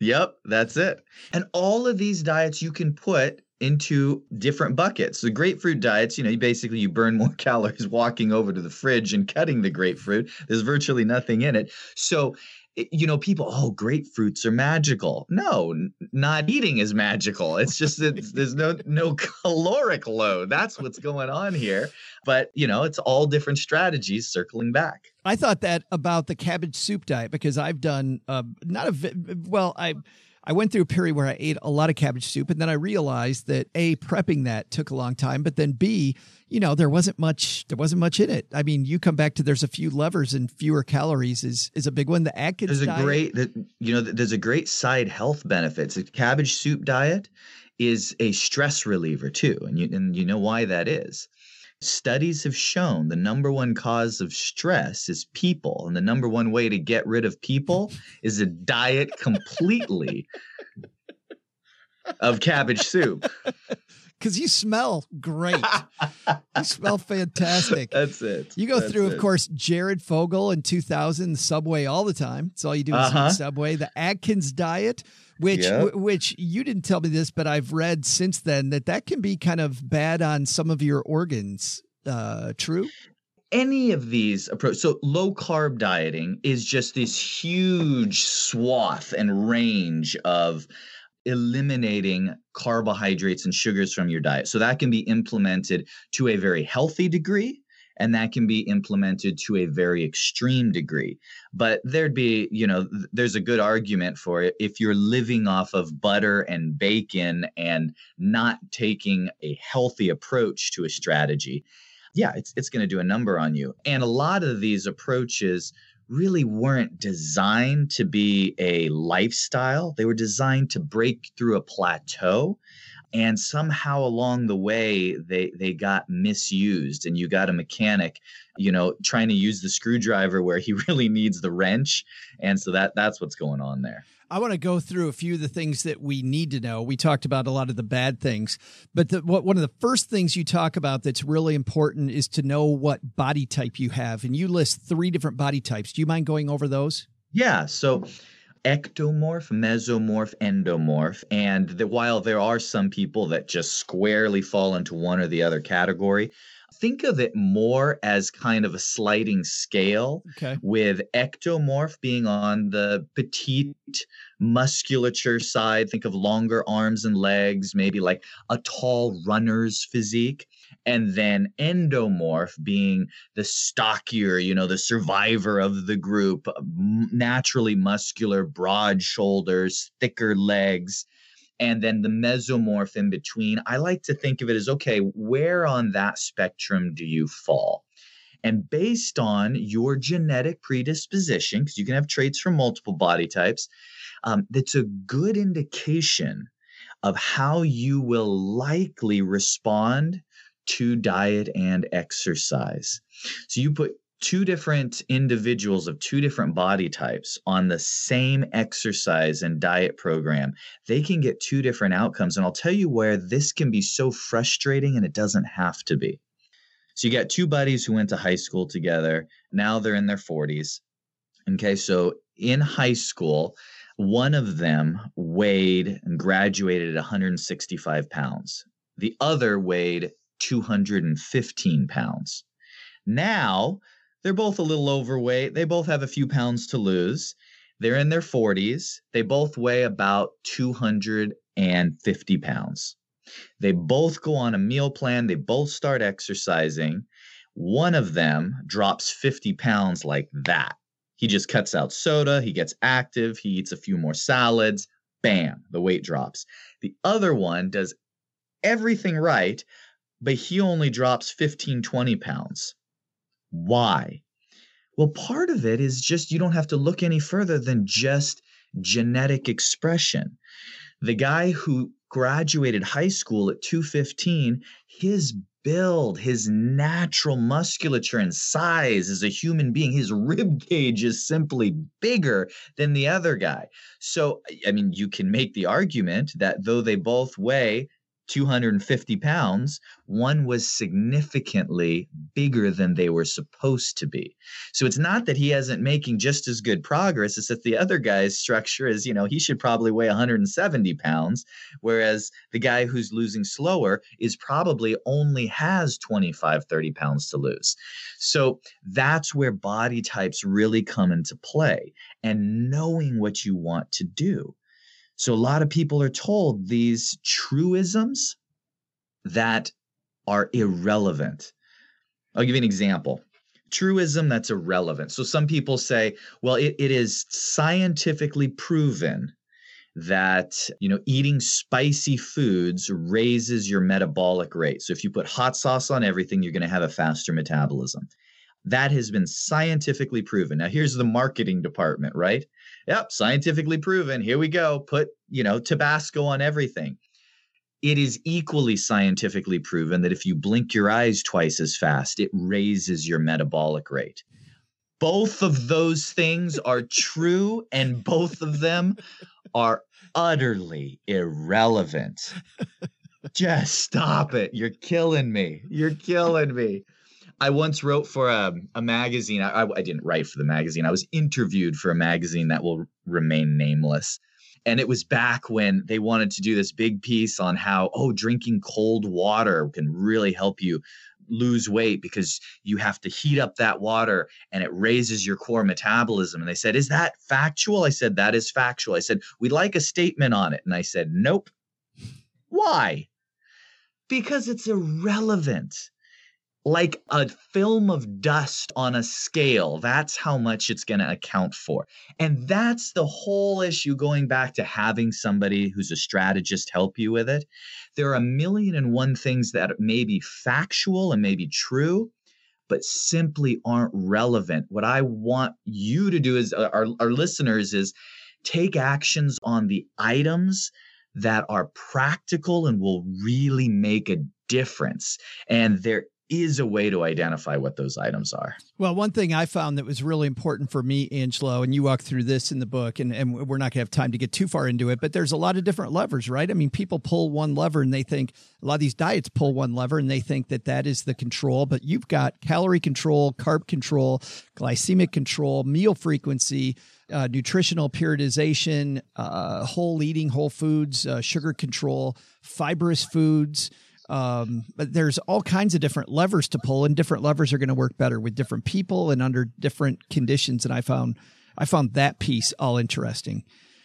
Yep, that's it. And all of these diets you can put into different buckets. The grapefruit diets, you know, you basically you burn more calories walking over to the fridge and cutting the grapefruit. There's virtually nothing in it. So you know, people, oh, grapefruits are magical. No, n- not eating is magical. It's just that there's no no caloric load. That's what's going on here. But you know, it's all different strategies circling back. I thought that about the cabbage soup diet because I've done uh, not a well, I I went through a period where I ate a lot of cabbage soup, and then I realized that a prepping that took a long time, but then b you know there wasn't much there wasn't much in it. I mean, you come back to there's a few levers and fewer calories is is a big one. The Atkins there's a diet, great you know there's a great side health benefits. The cabbage soup diet is a stress reliever too, and you and you know why that is. Studies have shown the number one cause of stress is people, and the number one way to get rid of people is a diet completely of cabbage soup. Because you smell great. you smell fantastic. That's it. You go That's through, it. of course, Jared Fogle in 2000, Subway all the time. That's all you do is Uh-huh. Subway. The Atkins diet, which Yep. w- which you didn't tell me this, but I've read since then that that can be kind of bad on some of your organs. Uh, true. any of these approach so low carb dieting is just this huge swath and range of eliminating carbohydrates and sugars from your diet so that can be implemented to a very healthy degree and that can be implemented to a very extreme degree but there'd be you know there's a good argument for it if you're living off of butter and bacon and not taking a healthy approach to a strategy yeah, it's it's going to do a number on you. And a lot of these approaches really weren't designed to be a lifestyle. They were designed to break through a plateau. And somehow along the way they they got misused and you got a mechanic, you know, trying to use the screwdriver where he really needs the wrench. And so that that's what's going on there. I want to go through a few of the things that we need to know. We talked about a lot of the bad things, but the, what, one of the first things you talk about that's really important is to know what body type you have. And you list three different body types. Do you mind going over those? Yeah. So ectomorph, mesomorph, endomorph. And that while there are some people that just squarely fall into one or the other category, think of it more as kind of a sliding scale Okay. with ectomorph being on the petite musculature side. Think of longer arms and legs, maybe like a tall runner's physique. And then endomorph being the stockier, you know, the survivor of the group, naturally muscular, broad shoulders, thicker legs and then the mesomorph in between. I like to think of it as okay, where on that spectrum do you fall? And based on your genetic predisposition, because you can have traits from multiple body types, um, that's a good indication of how you will likely respond to diet and exercise. So you put two different individuals of two different body types on the same exercise and diet program, they can get two different outcomes. And I'll tell you where this can be so frustrating and it doesn't have to be. So you got two buddies who went to high school together. Now they're in their 40s. Okay, so in high school, one of them weighed and graduated at 165 pounds. The other weighed 215 pounds. Now they're both a little overweight. They both have a few pounds to lose. They're in their 40s. They both weigh about 250 pounds. They both go on a meal plan. They both start exercising. One of them drops 50 pounds like that. He just cuts out soda. He gets active. He eats a few more salads. Bam, the weight drops. The other one does everything right, but he only drops 15, 20 pounds. Why? Well, part of it is just you don't have to look any further than just genetic expression. The guy who graduated high school at 215, his build, his natural musculature and size as a human being, his rib cage is simply bigger than the other guy. So, I mean, you can make the argument that though they both weigh 250 pounds, one was significantly bigger than they were supposed to be. So it's not that he isn't making just as good progress, it's that the other guy's structure is, you know, he should probably weigh 170 pounds, whereas the guy who's losing slower is probably only has 25, 30 pounds to lose. So that's where body types really come into play and knowing what you want to do. So a lot of people are told these truisms that are irrelevant. I'll give you an example. Truism that's irrelevant. So some people say, well, it, it is scientifically proven that you know eating spicy foods raises your metabolic rate. So if you put hot sauce on everything, you're going to have a faster metabolism. That has been scientifically proven. Now here's the marketing department, right? Yep, scientifically proven. Here we go. Put, you know, Tabasco on everything. It is equally scientifically proven that if you blink your eyes twice as fast, it raises your metabolic rate. Both of those things are true, and both of them are utterly irrelevant. Just stop it. You're killing me. You're killing me. I once wrote for a, a magazine. I, I, didn't write for the magazine. I was interviewed for a magazine that will remain nameless. And it was back when they wanted to do this big piece on how, oh, drinking cold water can really help you lose weight because you have to heat up that water and it raises your core metabolism. And they said, Is that factual? I said, That is factual. I said, We'd like a statement on it. And I said, Nope. Why? Because it's irrelevant like a film of dust on a scale. That's how much it's going to account for. And that's the whole issue going back to having somebody who's a strategist help you with it. There are a million and one things that may be factual and may be true, but simply aren't relevant. What I want you to do is, uh, our, our listeners, is take actions on the items that are practical and will really make a difference. And there is a way to identify what those items are. Well, one thing I found that was really important for me, Angelo, and you walk through this in the book, and, and we're not going to have time to get too far into it, but there's a lot of different levers, right? I mean, people pull one lever and they think a lot of these diets pull one lever and they think that that is the control, but you've got calorie control, carb control, glycemic control, meal frequency. Uh, nutritional periodization, uh, whole eating, whole foods, uh, sugar control, fibrous foods, um, but there's all kinds of different levers to pull, and different levers are going to work better with different people and under different conditions. And I found I found that piece all interesting.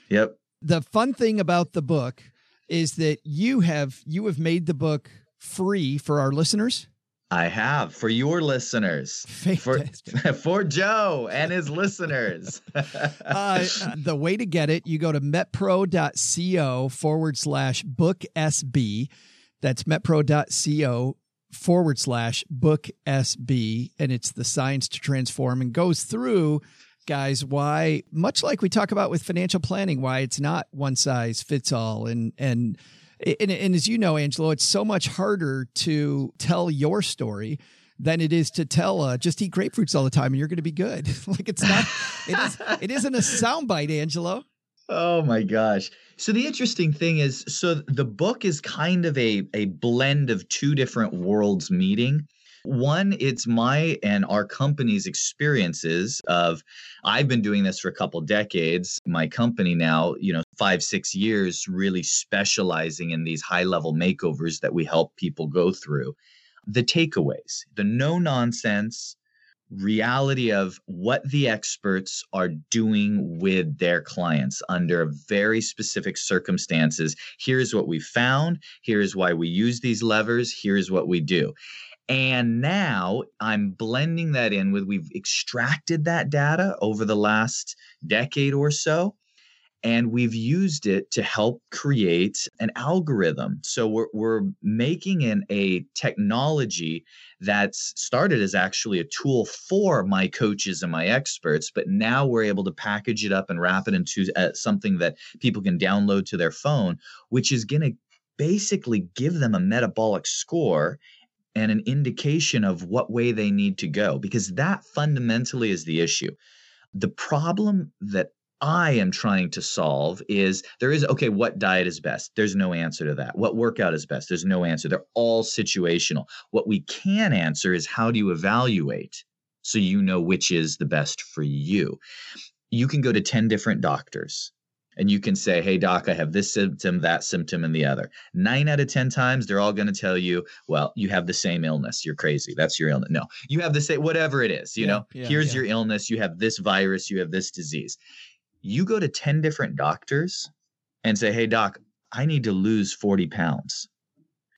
Yep. The fun thing about the book is that you have you have made the book free for our listeners. I have for your listeners, for, for Joe and his listeners. uh, the way to get it, you go to metpro.co forward slash book SB. That's metpro.co forward slash book SB. And it's the science to transform and goes through, guys, why, much like we talk about with financial planning, why it's not one size fits all. And, and, and, and as you know, Angelo, it's so much harder to tell your story than it is to tell uh, just eat grapefruits all the time and you're going to be good. like it's not, it, is, it isn't a soundbite, Angelo. Oh my gosh. So the interesting thing is so the book is kind of a a blend of two different worlds meeting. One, it's my and our company's experiences of I've been doing this for a couple decades. My company now, you know, 5 6 years really specializing in these high-level makeovers that we help people go through. The takeaways, the no nonsense, reality of what the experts are doing with their clients under very specific circumstances. Here's what we found. Here's why we use these levers. Here's what we do. And now I'm blending that in with we've extracted that data over the last decade or so and we've used it to help create an algorithm. So we're, we're making in a technology that's started as actually a tool for my coaches and my experts, but now we're able to package it up and wrap it into uh, something that people can download to their phone, which is going to basically give them a metabolic score and an indication of what way they need to go, because that fundamentally is the issue. The problem that I am trying to solve is there is okay, what diet is best? There's no answer to that. What workout is best? There's no answer. They're all situational. What we can answer is how do you evaluate so you know which is the best for you? You can go to 10 different doctors and you can say, Hey, doc, I have this symptom, that symptom, and the other. Nine out of 10 times, they're all going to tell you, Well, you have the same illness. You're crazy. That's your illness. No, you have the same, whatever it is. You Yeah, know, yeah, here's yeah. your illness. You have this virus. You have this disease. You go to 10 different doctors and say, Hey, doc, I need to lose 40 pounds.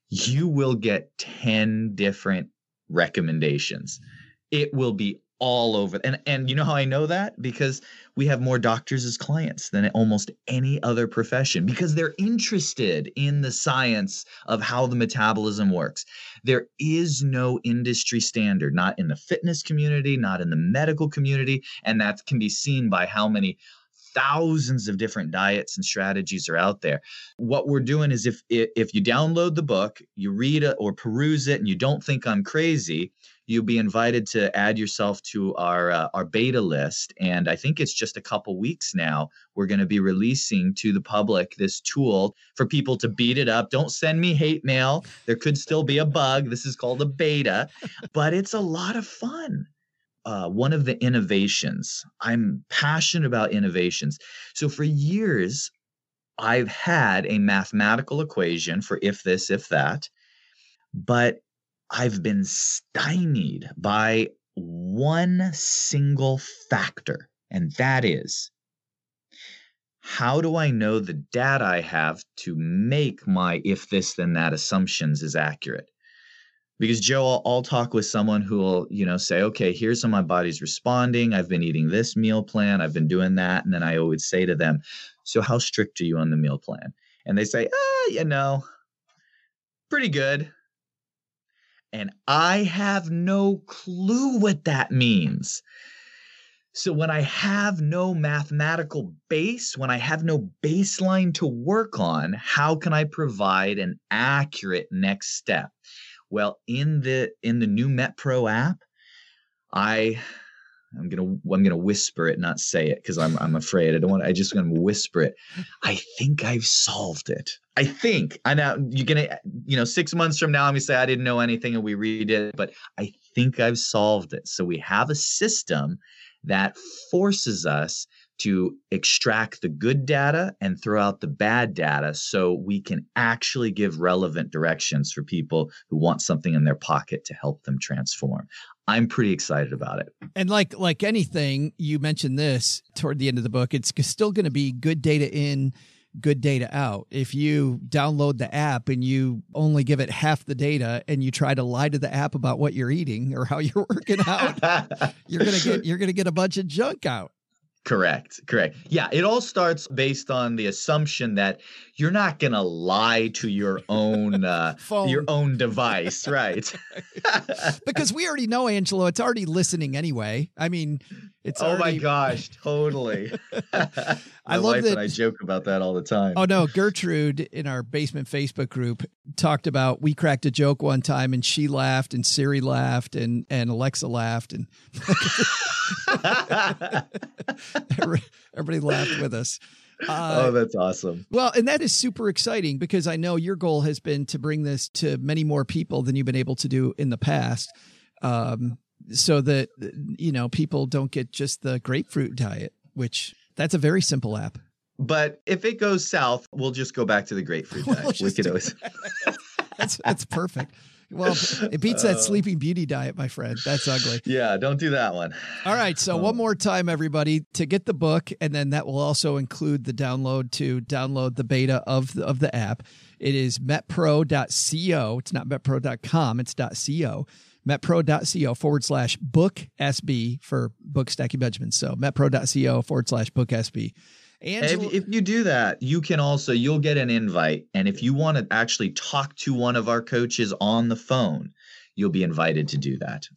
You will get 10 different recommendations. It will be all over. And and you know how I know that? Because we have more doctors as clients than almost any other profession because they're interested in the science of how the metabolism works. There is no industry standard, not in the fitness community, not in the medical community, and that can be seen by how many thousands of different diets and strategies are out there. What we're doing is if if you download the book, you read it or peruse it and you don't think I'm crazy, you'll be invited to add yourself to our uh, our beta list. And i think it's just a couple weeks now we're going to be releasing to the public this tool for people to beat it up. Don't send me hate mail. There could still be a bug. This is called a beta. But it's a lot of fun uh, one of the innovations i'm passionate about innovations so for years i've had a mathematical equation for if this if that but I've been stymied by one single factor, and that is how do I know the data I have to make my if this then that assumptions is accurate? Because Joe, I'll, I'll talk with someone who will, you know, say, okay, here's how my body's responding. I've been eating this meal plan. I've been doing that. And then I always say to them, so how strict are you on the meal plan? And they say, ah, you know, pretty good and I have no clue what that means. So when I have no mathematical base, when I have no baseline to work on, how can I provide an accurate next step? Well, in the in the new MetPro app, I I'm gonna I'm gonna whisper it, not say it, because I'm I'm afraid. I don't want. I just gonna whisper it. I think I've solved it. I think. I know you're gonna. You know, six months from now, I'm gonna say I didn't know anything and we read it, but I think I've solved it. So we have a system that forces us to extract the good data and throw out the bad data so we can actually give relevant directions for people who want something in their pocket to help them transform. I'm pretty excited about it. And like like anything, you mentioned this toward the end of the book. It's still going to be good data in, good data out. If you download the app and you only give it half the data and you try to lie to the app about what you're eating or how you're working out, you're gonna get you're gonna get a bunch of junk out. Correct. Correct. Yeah, it all starts based on the assumption that you're not going to lie to your own uh, your own device, right? because we already know Angelo. It's already listening anyway. I mean, it's oh my gosh, totally. I love that- I joke about that all the time. Oh no, Gertrude in our basement Facebook group talked about we cracked a joke one time and she laughed and Siri laughed and and Alexa laughed and everybody laughed with us. Uh, oh, that's awesome. well, and that is super exciting because I know your goal has been to bring this to many more people than you've been able to do in the past. Um, so that you know people don't get just the grapefruit diet, which that's a very simple app. But if it goes south, we'll just go back to the grapefruit We'll diet. we just could always. That's that's perfect. Well, it beats that uh, Sleeping Beauty diet, my friend. That's ugly. Yeah, don't do that one. All right. So, one um, more time, everybody, to get the book, and then that will also include the download to download the beta of the, of the app. It is metpro.co. It's not metpro.com, it's .co. metpro.co forward slash book SB for book Stacking Benjamin. So, metpro.co forward slash book SB. And Angelo, if, if you do that, you can also you'll get an invite, and if you want to actually talk to one of our coaches on the phone, you'll be invited to do that.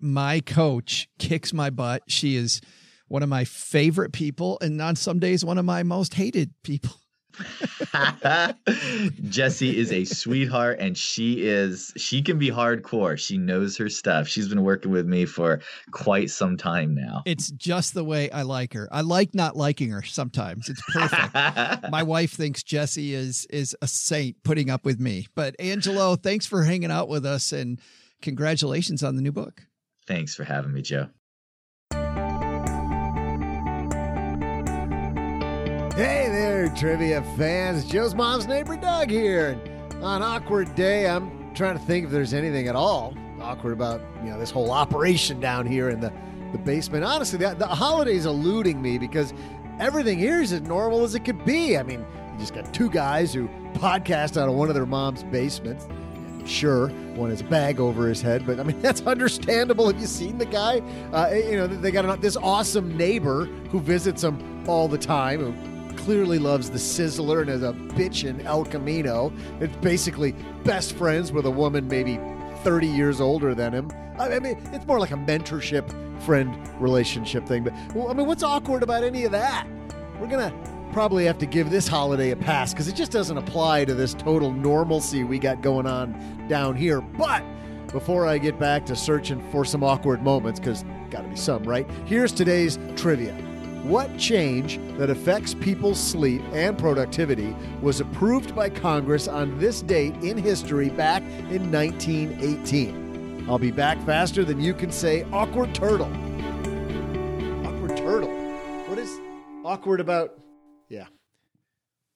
my coach kicks my butt. She is one of my favorite people, and on some days, one of my most hated people. Jessie is a sweetheart and she is she can be hardcore. She knows her stuff. She's been working with me for quite some time now. It's just the way I like her. I like not liking her sometimes. It's perfect. My wife thinks Jessie is is a saint putting up with me. But Angelo, thanks for hanging out with us and congratulations on the new book. Thanks for having me, Joe. Trivia fans. Joe's mom's neighbor Doug here. And on awkward day, I'm trying to think if there's anything at all awkward about you know this whole operation down here in the the basement. Honestly, the, the holidays eluding me because everything here is as normal as it could be. I mean, you just got two guys who podcast out of one of their mom's basements. Sure, one has a bag over his head, but I mean that's understandable. Have you seen the guy? Uh, you know they got an, this awesome neighbor who visits them all the time. Who clearly loves the Sizzler and is a bitch in El Camino. It's basically best friends with a woman maybe 30 years older than him. I mean, it's more like a mentorship friend relationship thing. But well, I mean, what's awkward about any of that? We're gonna probably have to give this holiday a pass because it just doesn't apply to this total normalcy we got going on down here. But before I get back to searching for some awkward moments, because gotta be some, right? Here's today's trivia. What change that affects people's sleep and productivity was approved by Congress on this date in history back in 1918? I'll be back faster than you can say awkward turtle. Awkward turtle. What is awkward about? Yeah.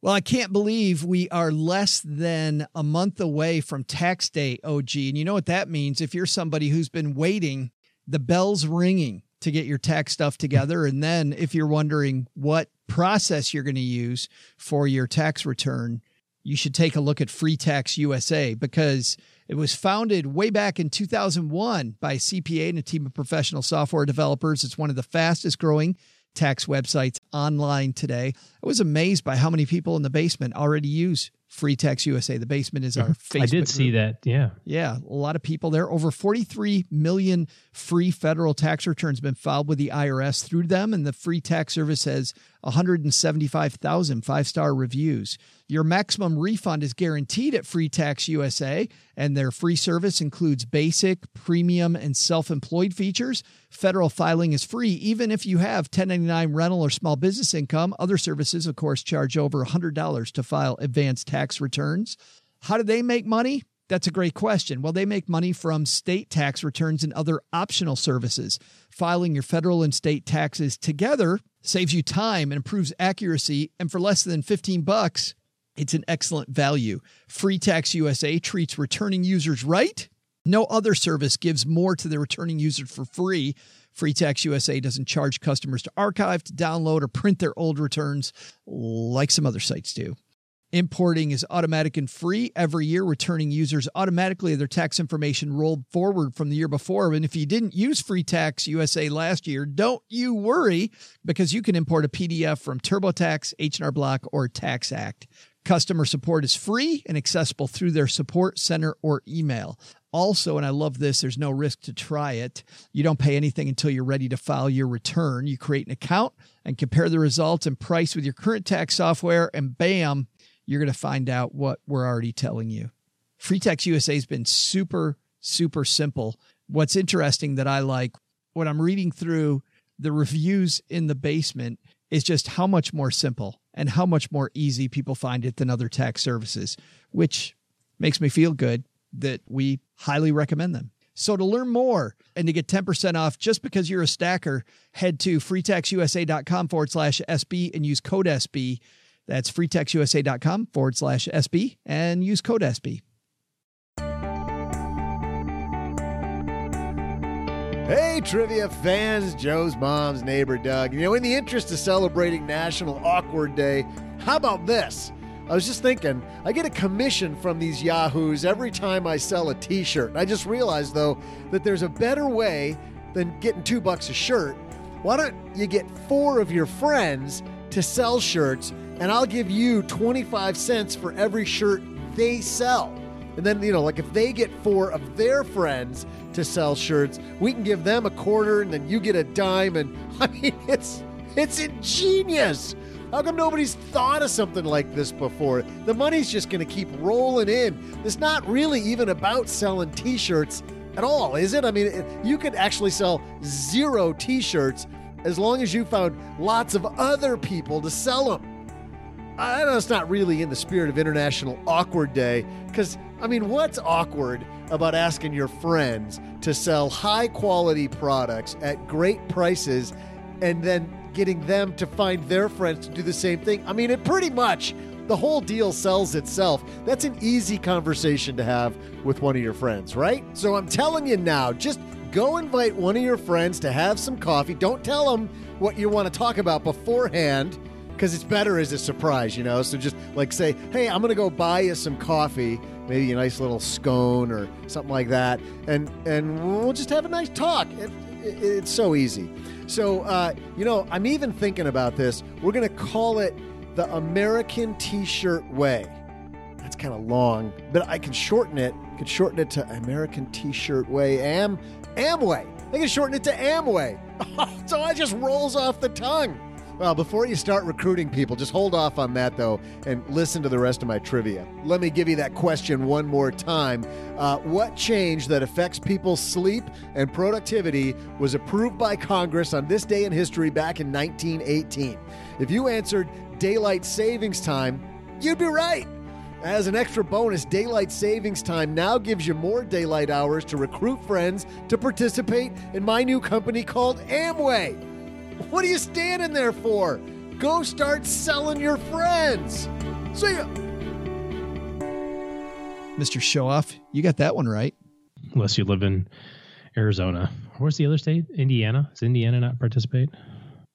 Well, I can't believe we are less than a month away from tax day, OG. And you know what that means? If you're somebody who's been waiting, the bell's ringing to get your tax stuff together. And then if you're wondering what process you're going to use for your tax return, you should take a look at Free Tax USA because it was founded way back in 2001 by CPA and a team of professional software developers. It's one of the fastest growing tax websites online today. I was amazed by how many people in the basement already use Free Tax USA. The basement is our Facebook. I did see group. that. Yeah. Yeah, a lot of people there. Over 43 million free federal tax returns been filed with the IRS through them, and the free tax service has 175,000 five star reviews. Your maximum refund is guaranteed at Free Tax USA, and their free service includes basic, premium, and self employed features. Federal filing is free, even if you have 1099 rental or small business income. Other services, of course, charge over $100 to file advanced tax returns. How do they make money? That's a great question. Well, they make money from state tax returns and other optional services. Filing your federal and state taxes together saves you time and improves accuracy. And for less than 15 bucks, it's an excellent value. Free Tax USA treats returning users right. No other service gives more to the returning user for free. Free Tax USA doesn't charge customers to archive, to download, or print their old returns like some other sites do. Importing is automatic and free. Every year, returning users automatically their tax information rolled forward from the year before. And if you didn't use Free Tax USA last year, don't you worry because you can import a PDF from TurboTax, H&R Block, or Tax Act. Customer support is free and accessible through their support center or email. Also, and I love this, there's no risk to try it. You don't pay anything until you're ready to file your return. You create an account and compare the results and price with your current tax software, and bam, you're going to find out what we're already telling you. Free Tax USA has been super, super simple. What's interesting that I like when I'm reading through the reviews in the basement is just how much more simple and how much more easy people find it than other tax services, which makes me feel good that we highly recommend them. So to learn more and to get 10% off just because you're a stacker, head to freetaxusa.com forward slash SB and use code SB. That's freetaxusa.com forward slash SB and use code SB. Hey, trivia fans, Joe's mom's neighbor Doug. You know, in the interest of celebrating National Awkward Day, how about this? I was just thinking, I get a commission from these yahoos every time I sell a t shirt. I just realized, though, that there's a better way than getting two bucks a shirt. Why don't you get four of your friends to sell shirts, and I'll give you 25 cents for every shirt they sell? And then, you know, like if they get four of their friends to sell shirts, we can give them a quarter and then you get a dime. And I mean, it's It's ingenious. How come nobody's thought of something like this before? The money's just going to keep rolling in. It's not really even about selling t shirts at all, is it? I mean, you could actually sell zero t shirts as long as you found lots of other people to sell them. I know it's not really in the spirit of International Awkward Day, because, I mean, what's awkward about asking your friends to sell high quality products at great prices and then getting them to find their friends to do the same thing. I mean, it pretty much the whole deal sells itself. That's an easy conversation to have with one of your friends, right? So I'm telling you now, just go invite one of your friends to have some coffee. Don't tell them what you want to talk about beforehand because it's better as a surprise, you know? So just like say, hey, I'm to go buy you some coffee, maybe a nice little scone or something like that, and, and we'll just have a nice talk. It, it, it's so easy. So, uh, you know, I'm even thinking about this. We're to call it the American T shirt way. That's kind of long, but I can shorten it. Can shorten it to American T shirt way. Am Amway. I can shorten it to Amway. so it just rolls off the tongue. Well, before you start recruiting people, just hold off on that though and listen to the rest of my trivia. Let me give you that question one more time. Uh, what change that affects people's sleep and productivity was approved by Congress on this day in history back in 1918? If you answered daylight savings time, you'd be right. As an extra bonus, daylight savings time now gives you more daylight hours to recruit friends to participate in my new company called Amway. What are you standing there for? Go start selling your friends. See ya. Mr. Showoff, you got that one right. Unless you live in Arizona. Where's the other state? Indiana? Does Indiana not participate?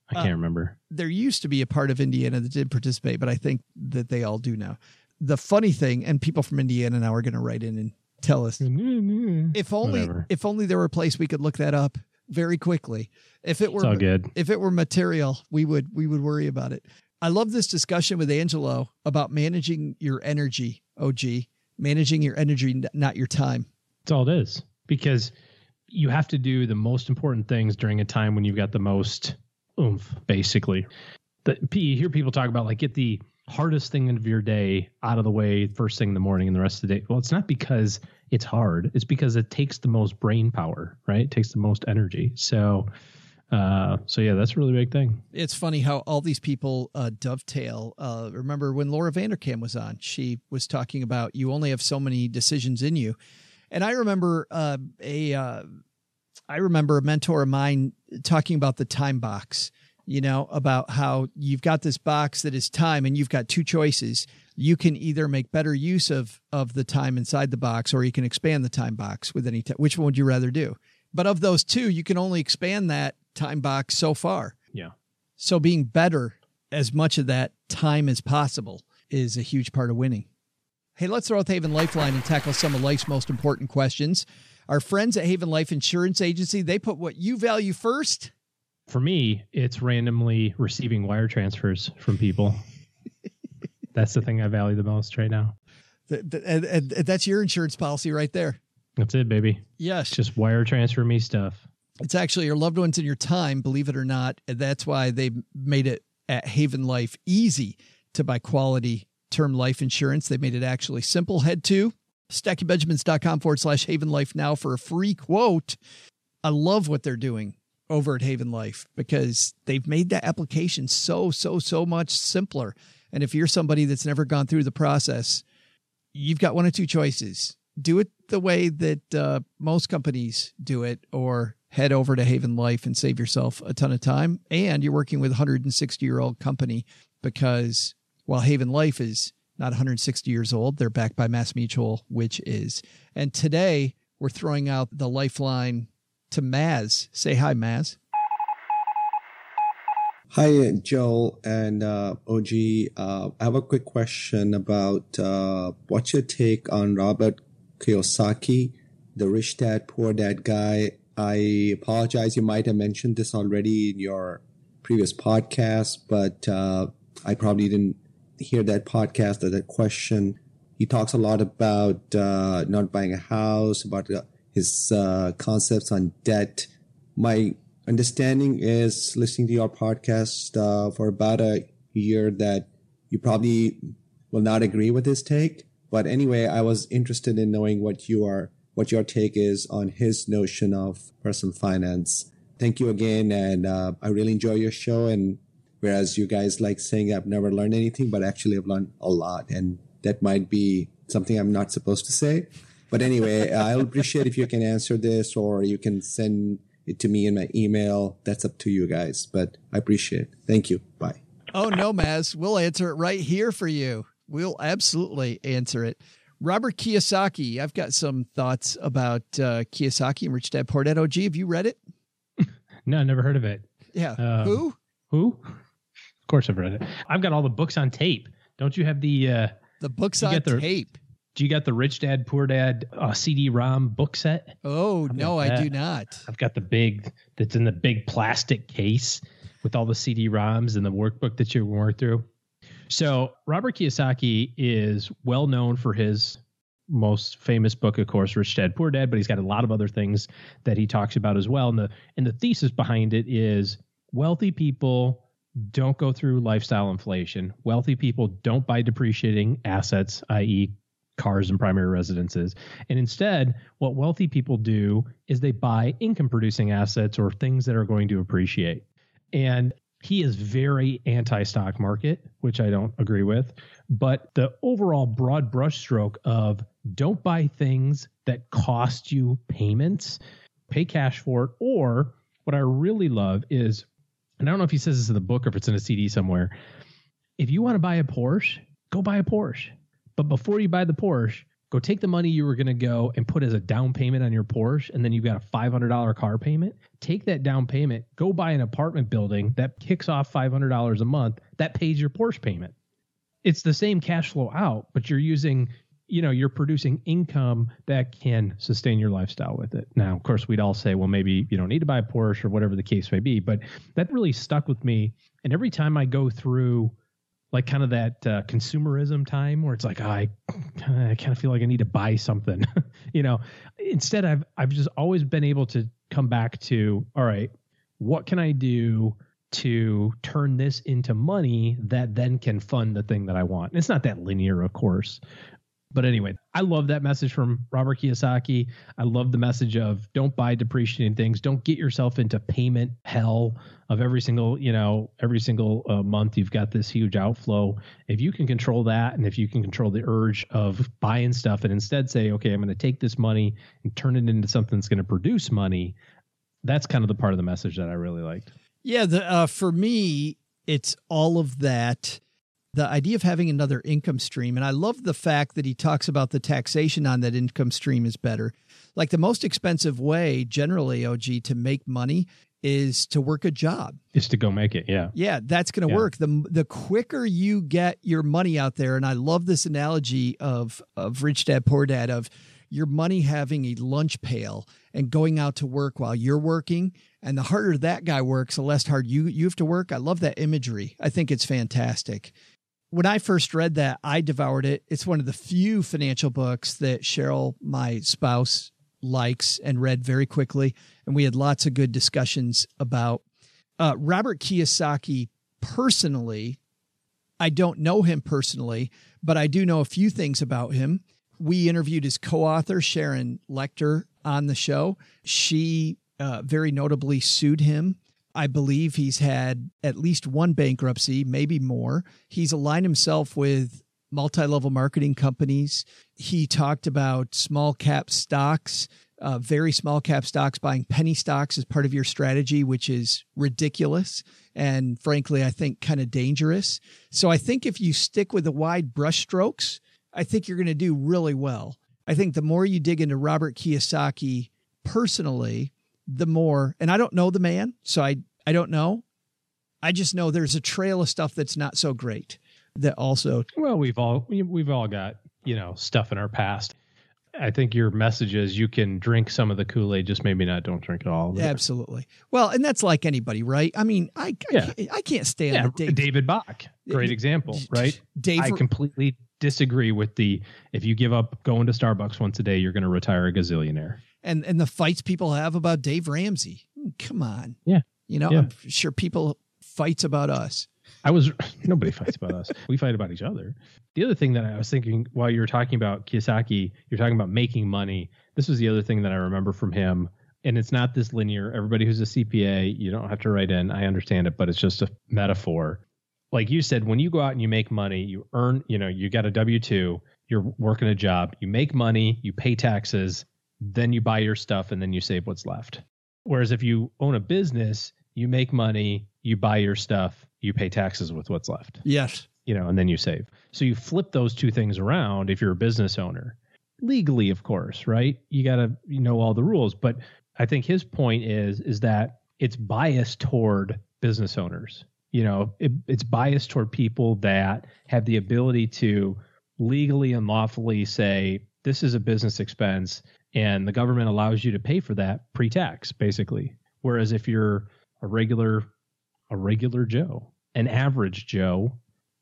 I can't uh, remember. There used to be a part of Indiana that did participate, but I think that they all do now. The funny thing, and people from Indiana now are going to write in and tell us if only Whatever. if only there were a place we could look that up very quickly. If it were good. if it were material, we would we would worry about it. I love this discussion with Angelo about managing your energy, OG, managing your energy, not your time. That's all it is. Because you have to do the most important things during a time when you've got the most oomph, basically. The, you hear people talk about like get the hardest thing of your day out of the way first thing in the morning and the rest of the day. Well, it's not because it's hard. It's because it takes the most brain power, right? It takes the most energy. So, uh, so yeah, that's a really big thing. It's funny how all these people uh, dovetail. Uh, remember when Laura Vanderkam was on? She was talking about you only have so many decisions in you, and I remember uh, a uh, I remember a mentor of mine talking about the time box. You know about how you've got this box that is time, and you've got two choices you can either make better use of of the time inside the box or you can expand the time box with any time. Which one would you rather do? But of those two, you can only expand that time box so far. Yeah. So being better as much of that time as possible is a huge part of winning. Hey, let's throw out the Haven Lifeline and tackle some of life's most important questions. Our friends at Haven Life Insurance Agency, they put what you value first. For me, it's randomly receiving wire transfers from people. That's the thing I value the most right now. The, the, and, and, that's your insurance policy right there. That's it, baby. Yes. Just wire transfer me stuff. It's actually your loved ones and your time, believe it or not. And that's why they made it at Haven Life easy to buy quality term life insurance. They made it actually simple. Head to stackingbenjamins.com forward slash Haven Life now for a free quote. I love what they're doing over at Haven Life because they've made that application so, so, so much simpler. And if you're somebody that's never gone through the process, you've got one of two choices. Do it the way that uh, most companies do it, or head over to Haven Life and save yourself a ton of time. And you're working with a 160 year old company because while Haven Life is not 160 years old, they're backed by Mass Mutual, which is. And today we're throwing out the lifeline to Maz. Say hi, Maz. Hi, Joel and uh, OG. Uh, I have a quick question about uh, what's your take on Robert Kiyosaki, the rich dad, poor dad guy? I apologize. You might have mentioned this already in your previous podcast, but uh, I probably didn't hear that podcast or that question. He talks a lot about uh, not buying a house, about uh, his concepts on debt. My understanding is listening to your podcast uh, for about a year that you probably will not agree with his take. But anyway, I was interested in knowing what you are, what your take is on his notion of personal finance. Thank you again, and uh, I really enjoy your show. And whereas you guys like saying I've never learned anything, but actually I've learned a lot, and that might be something I'm not supposed to say. But anyway, I'll appreciate if you can answer this, or you can send it to me in my email. That's up to you guys, but I appreciate it. Thank you. Bye. Oh, no, Maz. We'll answer it right here for you. We'll absolutely answer it. Robert Kiyosaki. I've got some thoughts about uh, Kiyosaki and Rich Dad Poor Dad. OG, have you read it? no, never heard of it. Yeah. Um, Who? Who? Of course, I've read it. I've got all the books on tape. Don't you have the uh, The book's on the- tape. Do you got the Rich Dad Poor Dad uh, CD-ROM book set? Oh, I've no, I do not. I've got the big that's in the big plastic case with all the CD-ROMs and the workbook that you work through. So Robert Kiyosaki is well known for his most famous book, of course, Rich Dad Poor Dad, but he's got a lot of other things that he talks about as well. And the and the thesis behind it is wealthy people don't go through lifestyle inflation. Wealthy people don't buy depreciating assets, i.e., cars and primary residences. And instead, what wealthy people do is they buy income producing assets or things that are going to appreciate. And he is very anti stock market, which I don't agree with. But the overall broad brushstroke of don't buy things that cost you payments, pay cash for it. Or what I really love is, and I don't know if he says this in the book or if it's in a CD somewhere. If you want to buy a Porsche, go buy a Porsche. But before you buy the Porsche, go take the money you were going to go and put as a down payment on your Porsche, and then you've got a $500 car payment. Take that down payment, go buy an apartment building that kicks off $500 a month that pays your Porsche payment. It's the same cash flow out, but you're using, you know, you're producing income that can sustain your lifestyle with it. Now, of course, we'd all say, well, maybe you don't need to buy a Porsche or whatever the case may be, but that really stuck with me. And every time I go through like kind of that uh, consumerism time where it's like oh, I I kind of feel like I need to buy something, you know. Instead, I've I've just always been able to come back to all right, what can I do to turn this into money that then can fund the thing that I want? And it's not that linear, of course. But anyway, I love that message from Robert Kiyosaki. I love the message of don't buy depreciating things. Don't get yourself into payment hell of every single, you know, every single uh, month you've got this huge outflow. If you can control that and if you can control the urge of buying stuff and instead say, okay, I'm going to take this money and turn it into something that's going to produce money, that's kind of the part of the message that I really liked. Yeah, the uh, for me, it's all of that. The idea of having another income stream, and I love the fact that he talks about the taxation on that income stream is better. Like the most expensive way, generally, OG, to make money is to work a job. Is to go make it. Yeah. Yeah, that's going to Yeah. work. The the quicker you get your money out there, and I love this analogy of of rich dad poor dad of your money having a lunch pail and going out to work while you're working. And the harder that guy works, the less hard you you have to work. I love that imagery. I think it's fantastic. When I first read that, I devoured it. It's one of the few financial books that Cheryl, my spouse, likes and read very quickly. And we had lots of good discussions about uh, Robert Kiyosaki personally. I don't know him personally, but I do know a few things about him. We interviewed his co author, Sharon Lechter, on the show. She uh, very notably sued him. I believe he's had at least one bankruptcy, maybe more. He's aligned himself with multi level marketing companies. He talked about small cap stocks, uh, very small cap stocks, buying penny stocks as part of your strategy, which is ridiculous. And frankly, I think kind of dangerous. So I think if you stick with the wide brushstrokes, I think you're going to do really well. I think the more you dig into Robert Kiyosaki personally, the more, and I don't know the man, so I, I don't know. I just know there's a trail of stuff that's not so great that also Well, we've all we- we've all got you know stuff in our past. I think your message is you can drink some of the Kool Aid, just maybe not. Don't drink it all. it. Absolutely. Well, and that's like anybody, right? I mean, I I, Yeah. can't, I can't stand Yeah, the Dave, David Bach, great example, right? Dave I completely disagree with the if you give up going to Starbucks once a day, you're going to retire a gazillionaire. And and the fights people have about Dave Ramsey. Hmm, come on. Yeah. You know, Yeah. I'm sure people fights about us. I was nobody fights about us. We fight about each other. The other thing that I was thinking while you were talking about Kiyosaki, you're talking about making money. This was the other thing that I remember from him. And it's not this linear. Everybody who's a CPA, you don't have to write in. I understand it, but it's just a metaphor. Like you said, when you go out and you make money, you earn, you know, you got a W 2, you're working a job, you make money, you pay taxes, then you buy your stuff, and then you save what's left. Whereas if you own a business, you make money, you buy your stuff, you pay taxes with what's left, Yes. you know, and then you save. So you flip those two things around if you're a business owner. Legally, of course, right? You got to you know all the rules, but I think his point is is that it's biased toward business owners. You know, it, it's biased toward people that have the ability to legally and lawfully say this is a business expense and the government allows you to pay for that pre-tax basically. Whereas if you're a regular a regular Joe, an average Joe,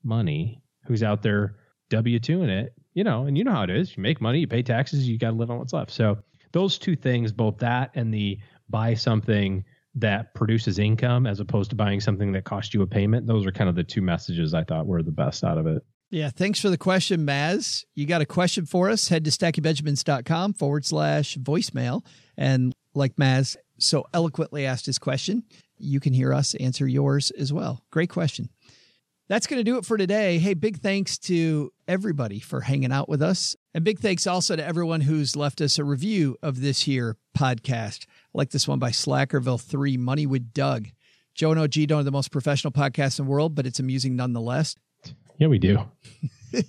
money who's out there W 2ing it, you know, and you know how it is. You make money, you pay taxes, you got to live on what's left. So those two things, both that and the buy something that produces income as opposed to buying something that costs you a payment, those are kind of the two messages I thought were the best out of it. Yeah. Thanks for the question, Maz. You got a question for us? Head to stackingbenjamins.com forward slash voicemail. And like Maz so eloquently asked his question, you can hear us answer yours as well. Great question. That's going to do it for today. Hey, big thanks to everybody for hanging out with us. And big thanks also to everyone who's left us a review of this here podcast. I like this one by Slackerville3 Money with Doug. Joe and OG don't have the most professional podcast in the world, but it's amusing nonetheless. Yeah, we do.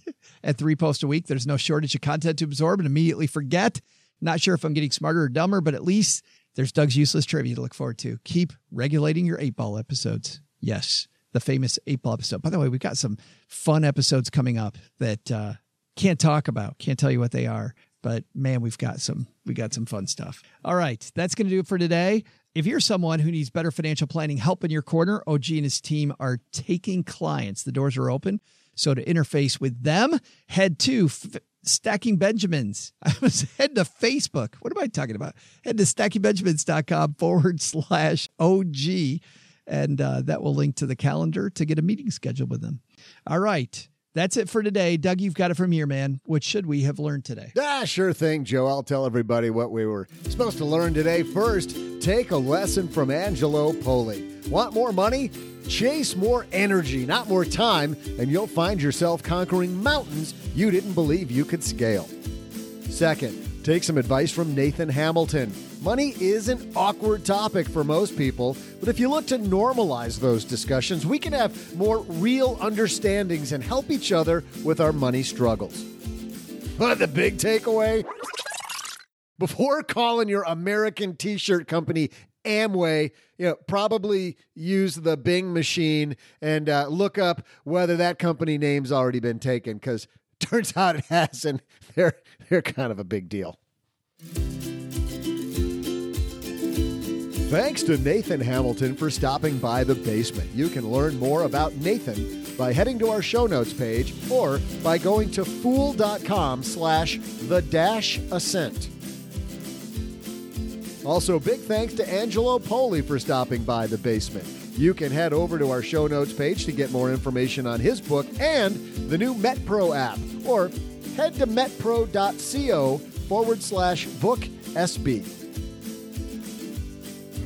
At three posts a week, there's no shortage of content to absorb and immediately forget. Not sure if I'm getting smarter or dumber, but at least there's Doug's useless trivia to look forward to. Keep regulating your eight ball episodes. Yes, the famous eight ball episode. By the way, we've got some fun episodes coming up that uh, can't talk about, can't tell you what they are. But man, we've got some we got some fun stuff. All right, that's going to do it for today. If you're someone who needs better financial planning help in your corner, OG and his team are taking clients. The doors are open. So to interface with them, head to F- Stacking Benjamins. I was head to Facebook. What am I talking about? Head to stackingbenjamins.com forward slash OG. And uh, that will link to the calendar to get a meeting scheduled with them. All right. That's it for today. Doug, you've got it from here, man. What should we have learned today? Ah, sure thing, Joe. I'll tell everybody what we were supposed to learn today. First, take a lesson from Angelo Poli. Want more money? Chase more energy, not more time, and you'll find yourself conquering mountains you didn't believe you could scale. Second, take some advice from Nathan Hamilton. Money is an awkward topic for most people, but if you look to normalize those discussions, we can have more real understandings and help each other with our money struggles. But the big takeaway? Before calling your American t shirt company Amway, you know, probably use the Bing machine and uh, look up whether that company name's already been taken because turns out it has, and they're they're kind of a big deal. Thanks to Nathan Hamilton for stopping by the basement. You can learn more about Nathan by heading to our show notes page or by going to fool.com slash the dash ascent. Also, big thanks to Angelo Poli for stopping by the basement. You can head over to our show notes page to get more information on his book and the new MetPro app, or head to metpro.co forward slash book SB.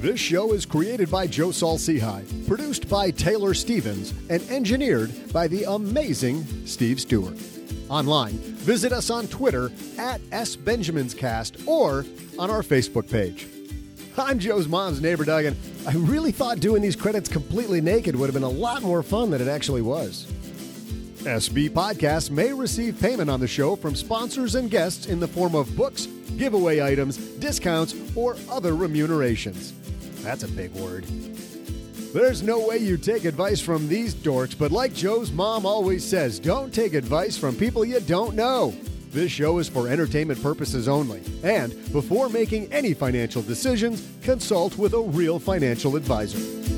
This show is created by Joe Saul-Sehy, produced by Taylor Stevens, and engineered by the amazing Steve Stewart. Online, visit us on Twitter at SBenjaminsCast or on our Facebook page. I'm Joe's mom's neighbor, Doug, and I really thought doing these credits completely naked would have been a lot more fun than it actually was. SB Podcasts may receive payment on the show from sponsors and guests in the form of books, giveaway items, discounts, or other remunerations. That's a big word. There's no way you take advice from these dorks, but like Joe's mom always says, don't take advice from people you don't know. This show is for entertainment purposes only, and before making any financial decisions, consult with a real financial advisor.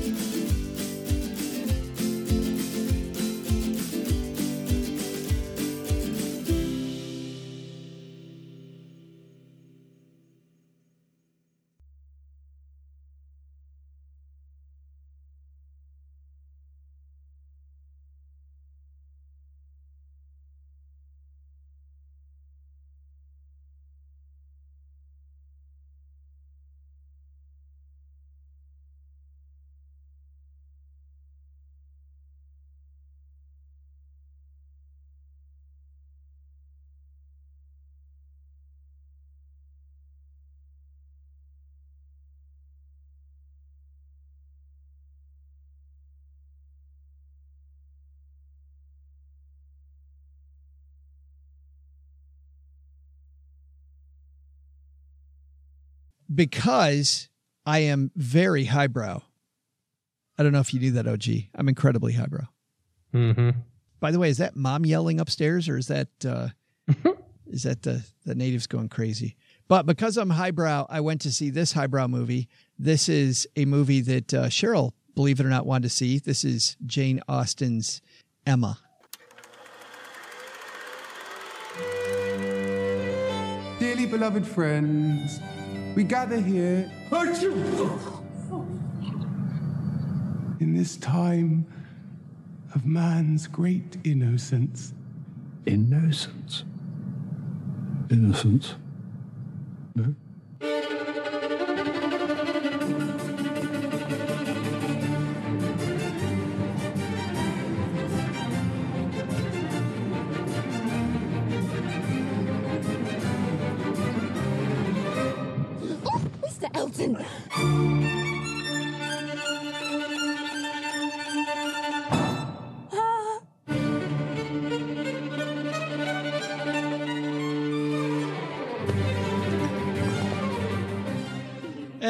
Because I am very highbrow. I don't know if you knew that, OG. I'm incredibly highbrow. Mm-hmm. By the way, is that mom yelling upstairs or is that uh, is that the the natives going crazy? But because I'm highbrow, I went to see this highbrow movie. This is a movie that uh, Cheryl, believe it or not, wanted to see. This is Jane Austen's Emma. Dearly beloved friends, we gather here in this time of man's great innocence. Innocence? Innocence? No?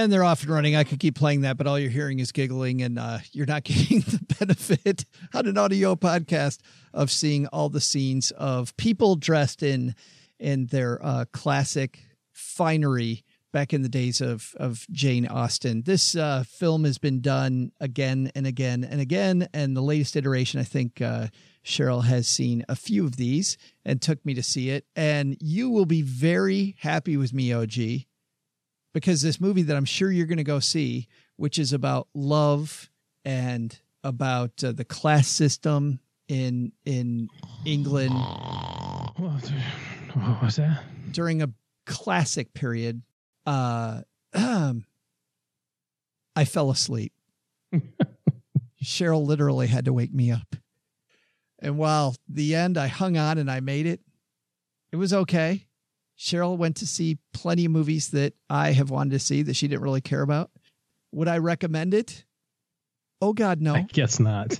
They're off and running. I could keep playing that, but all you're hearing is giggling, and uh, you're not getting the benefit on an audio podcast of seeing all the scenes of people dressed in in their uh, classic finery back in the days of of Jane Austen. This uh, film has been done again and again and again, and the latest iteration, I think uh, Cheryl has seen a few of these and took me to see it. And you will be very happy with me, OG because this movie that I'm sure you're going to go see, which is about love and about uh, the class system in in England What was that? during a classic period, uh, um, I fell asleep. Cheryl literally had to wake me up. And while the end, I hung on and I made it. It was okay. Cheryl went to see plenty of movies that I have wanted to see that she didn't really care about. Would I recommend it? Oh God, no. I guess not.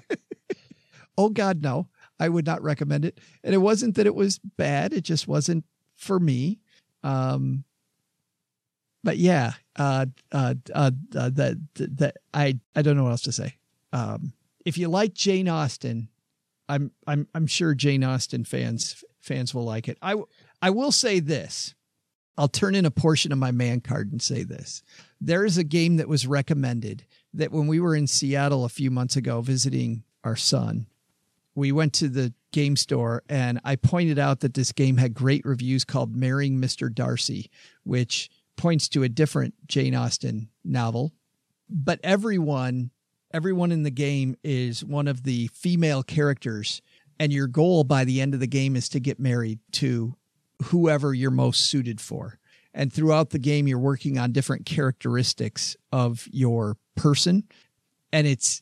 oh God, no. I would not recommend it. And it wasn't that it was bad; it just wasn't for me. Um, but yeah, uh, uh, uh, uh that that I I don't know what else to say. Um, if you like Jane Austen, I'm I'm I'm sure Jane Austen fans fans will like it. I I will say this. I'll turn in a portion of my man card and say this. There is a game that was recommended that when we were in Seattle a few months ago visiting our son, we went to the game store and I pointed out that this game had great reviews called Marrying Mr. Darcy, which points to a different Jane Austen novel. But everyone, everyone in the game is one of the female characters, and your goal by the end of the game is to get married to whoever you're most suited for. And throughout the game, you're working on different characteristics of your person. And it's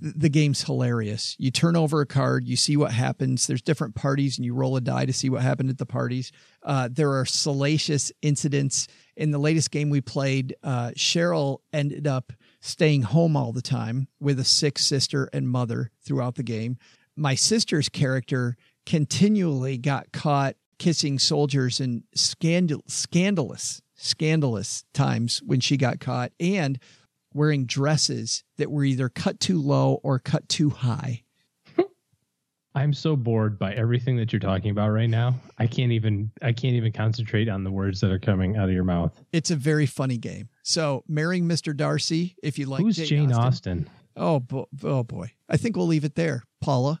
the game's hilarious. You turn over a card, you see what happens. There's different parties, and you roll a die to see what happened at the parties. Uh, there are salacious incidents. In the latest game we played, uh, Cheryl ended up staying home all the time with a sick sister and mother throughout the game. My sister's character continually got caught kissing soldiers in scandal scandalous scandalous times when she got caught and wearing dresses that were either cut too low or cut too high. I'm so bored by everything that you're talking about right now. I can't even I can't even concentrate on the words that are coming out of your mouth. It's a very funny game. So, marrying Mr. Darcy, if you like Who's Jane, Austen? Oh, bo- oh boy. I think we'll leave it there, Paula.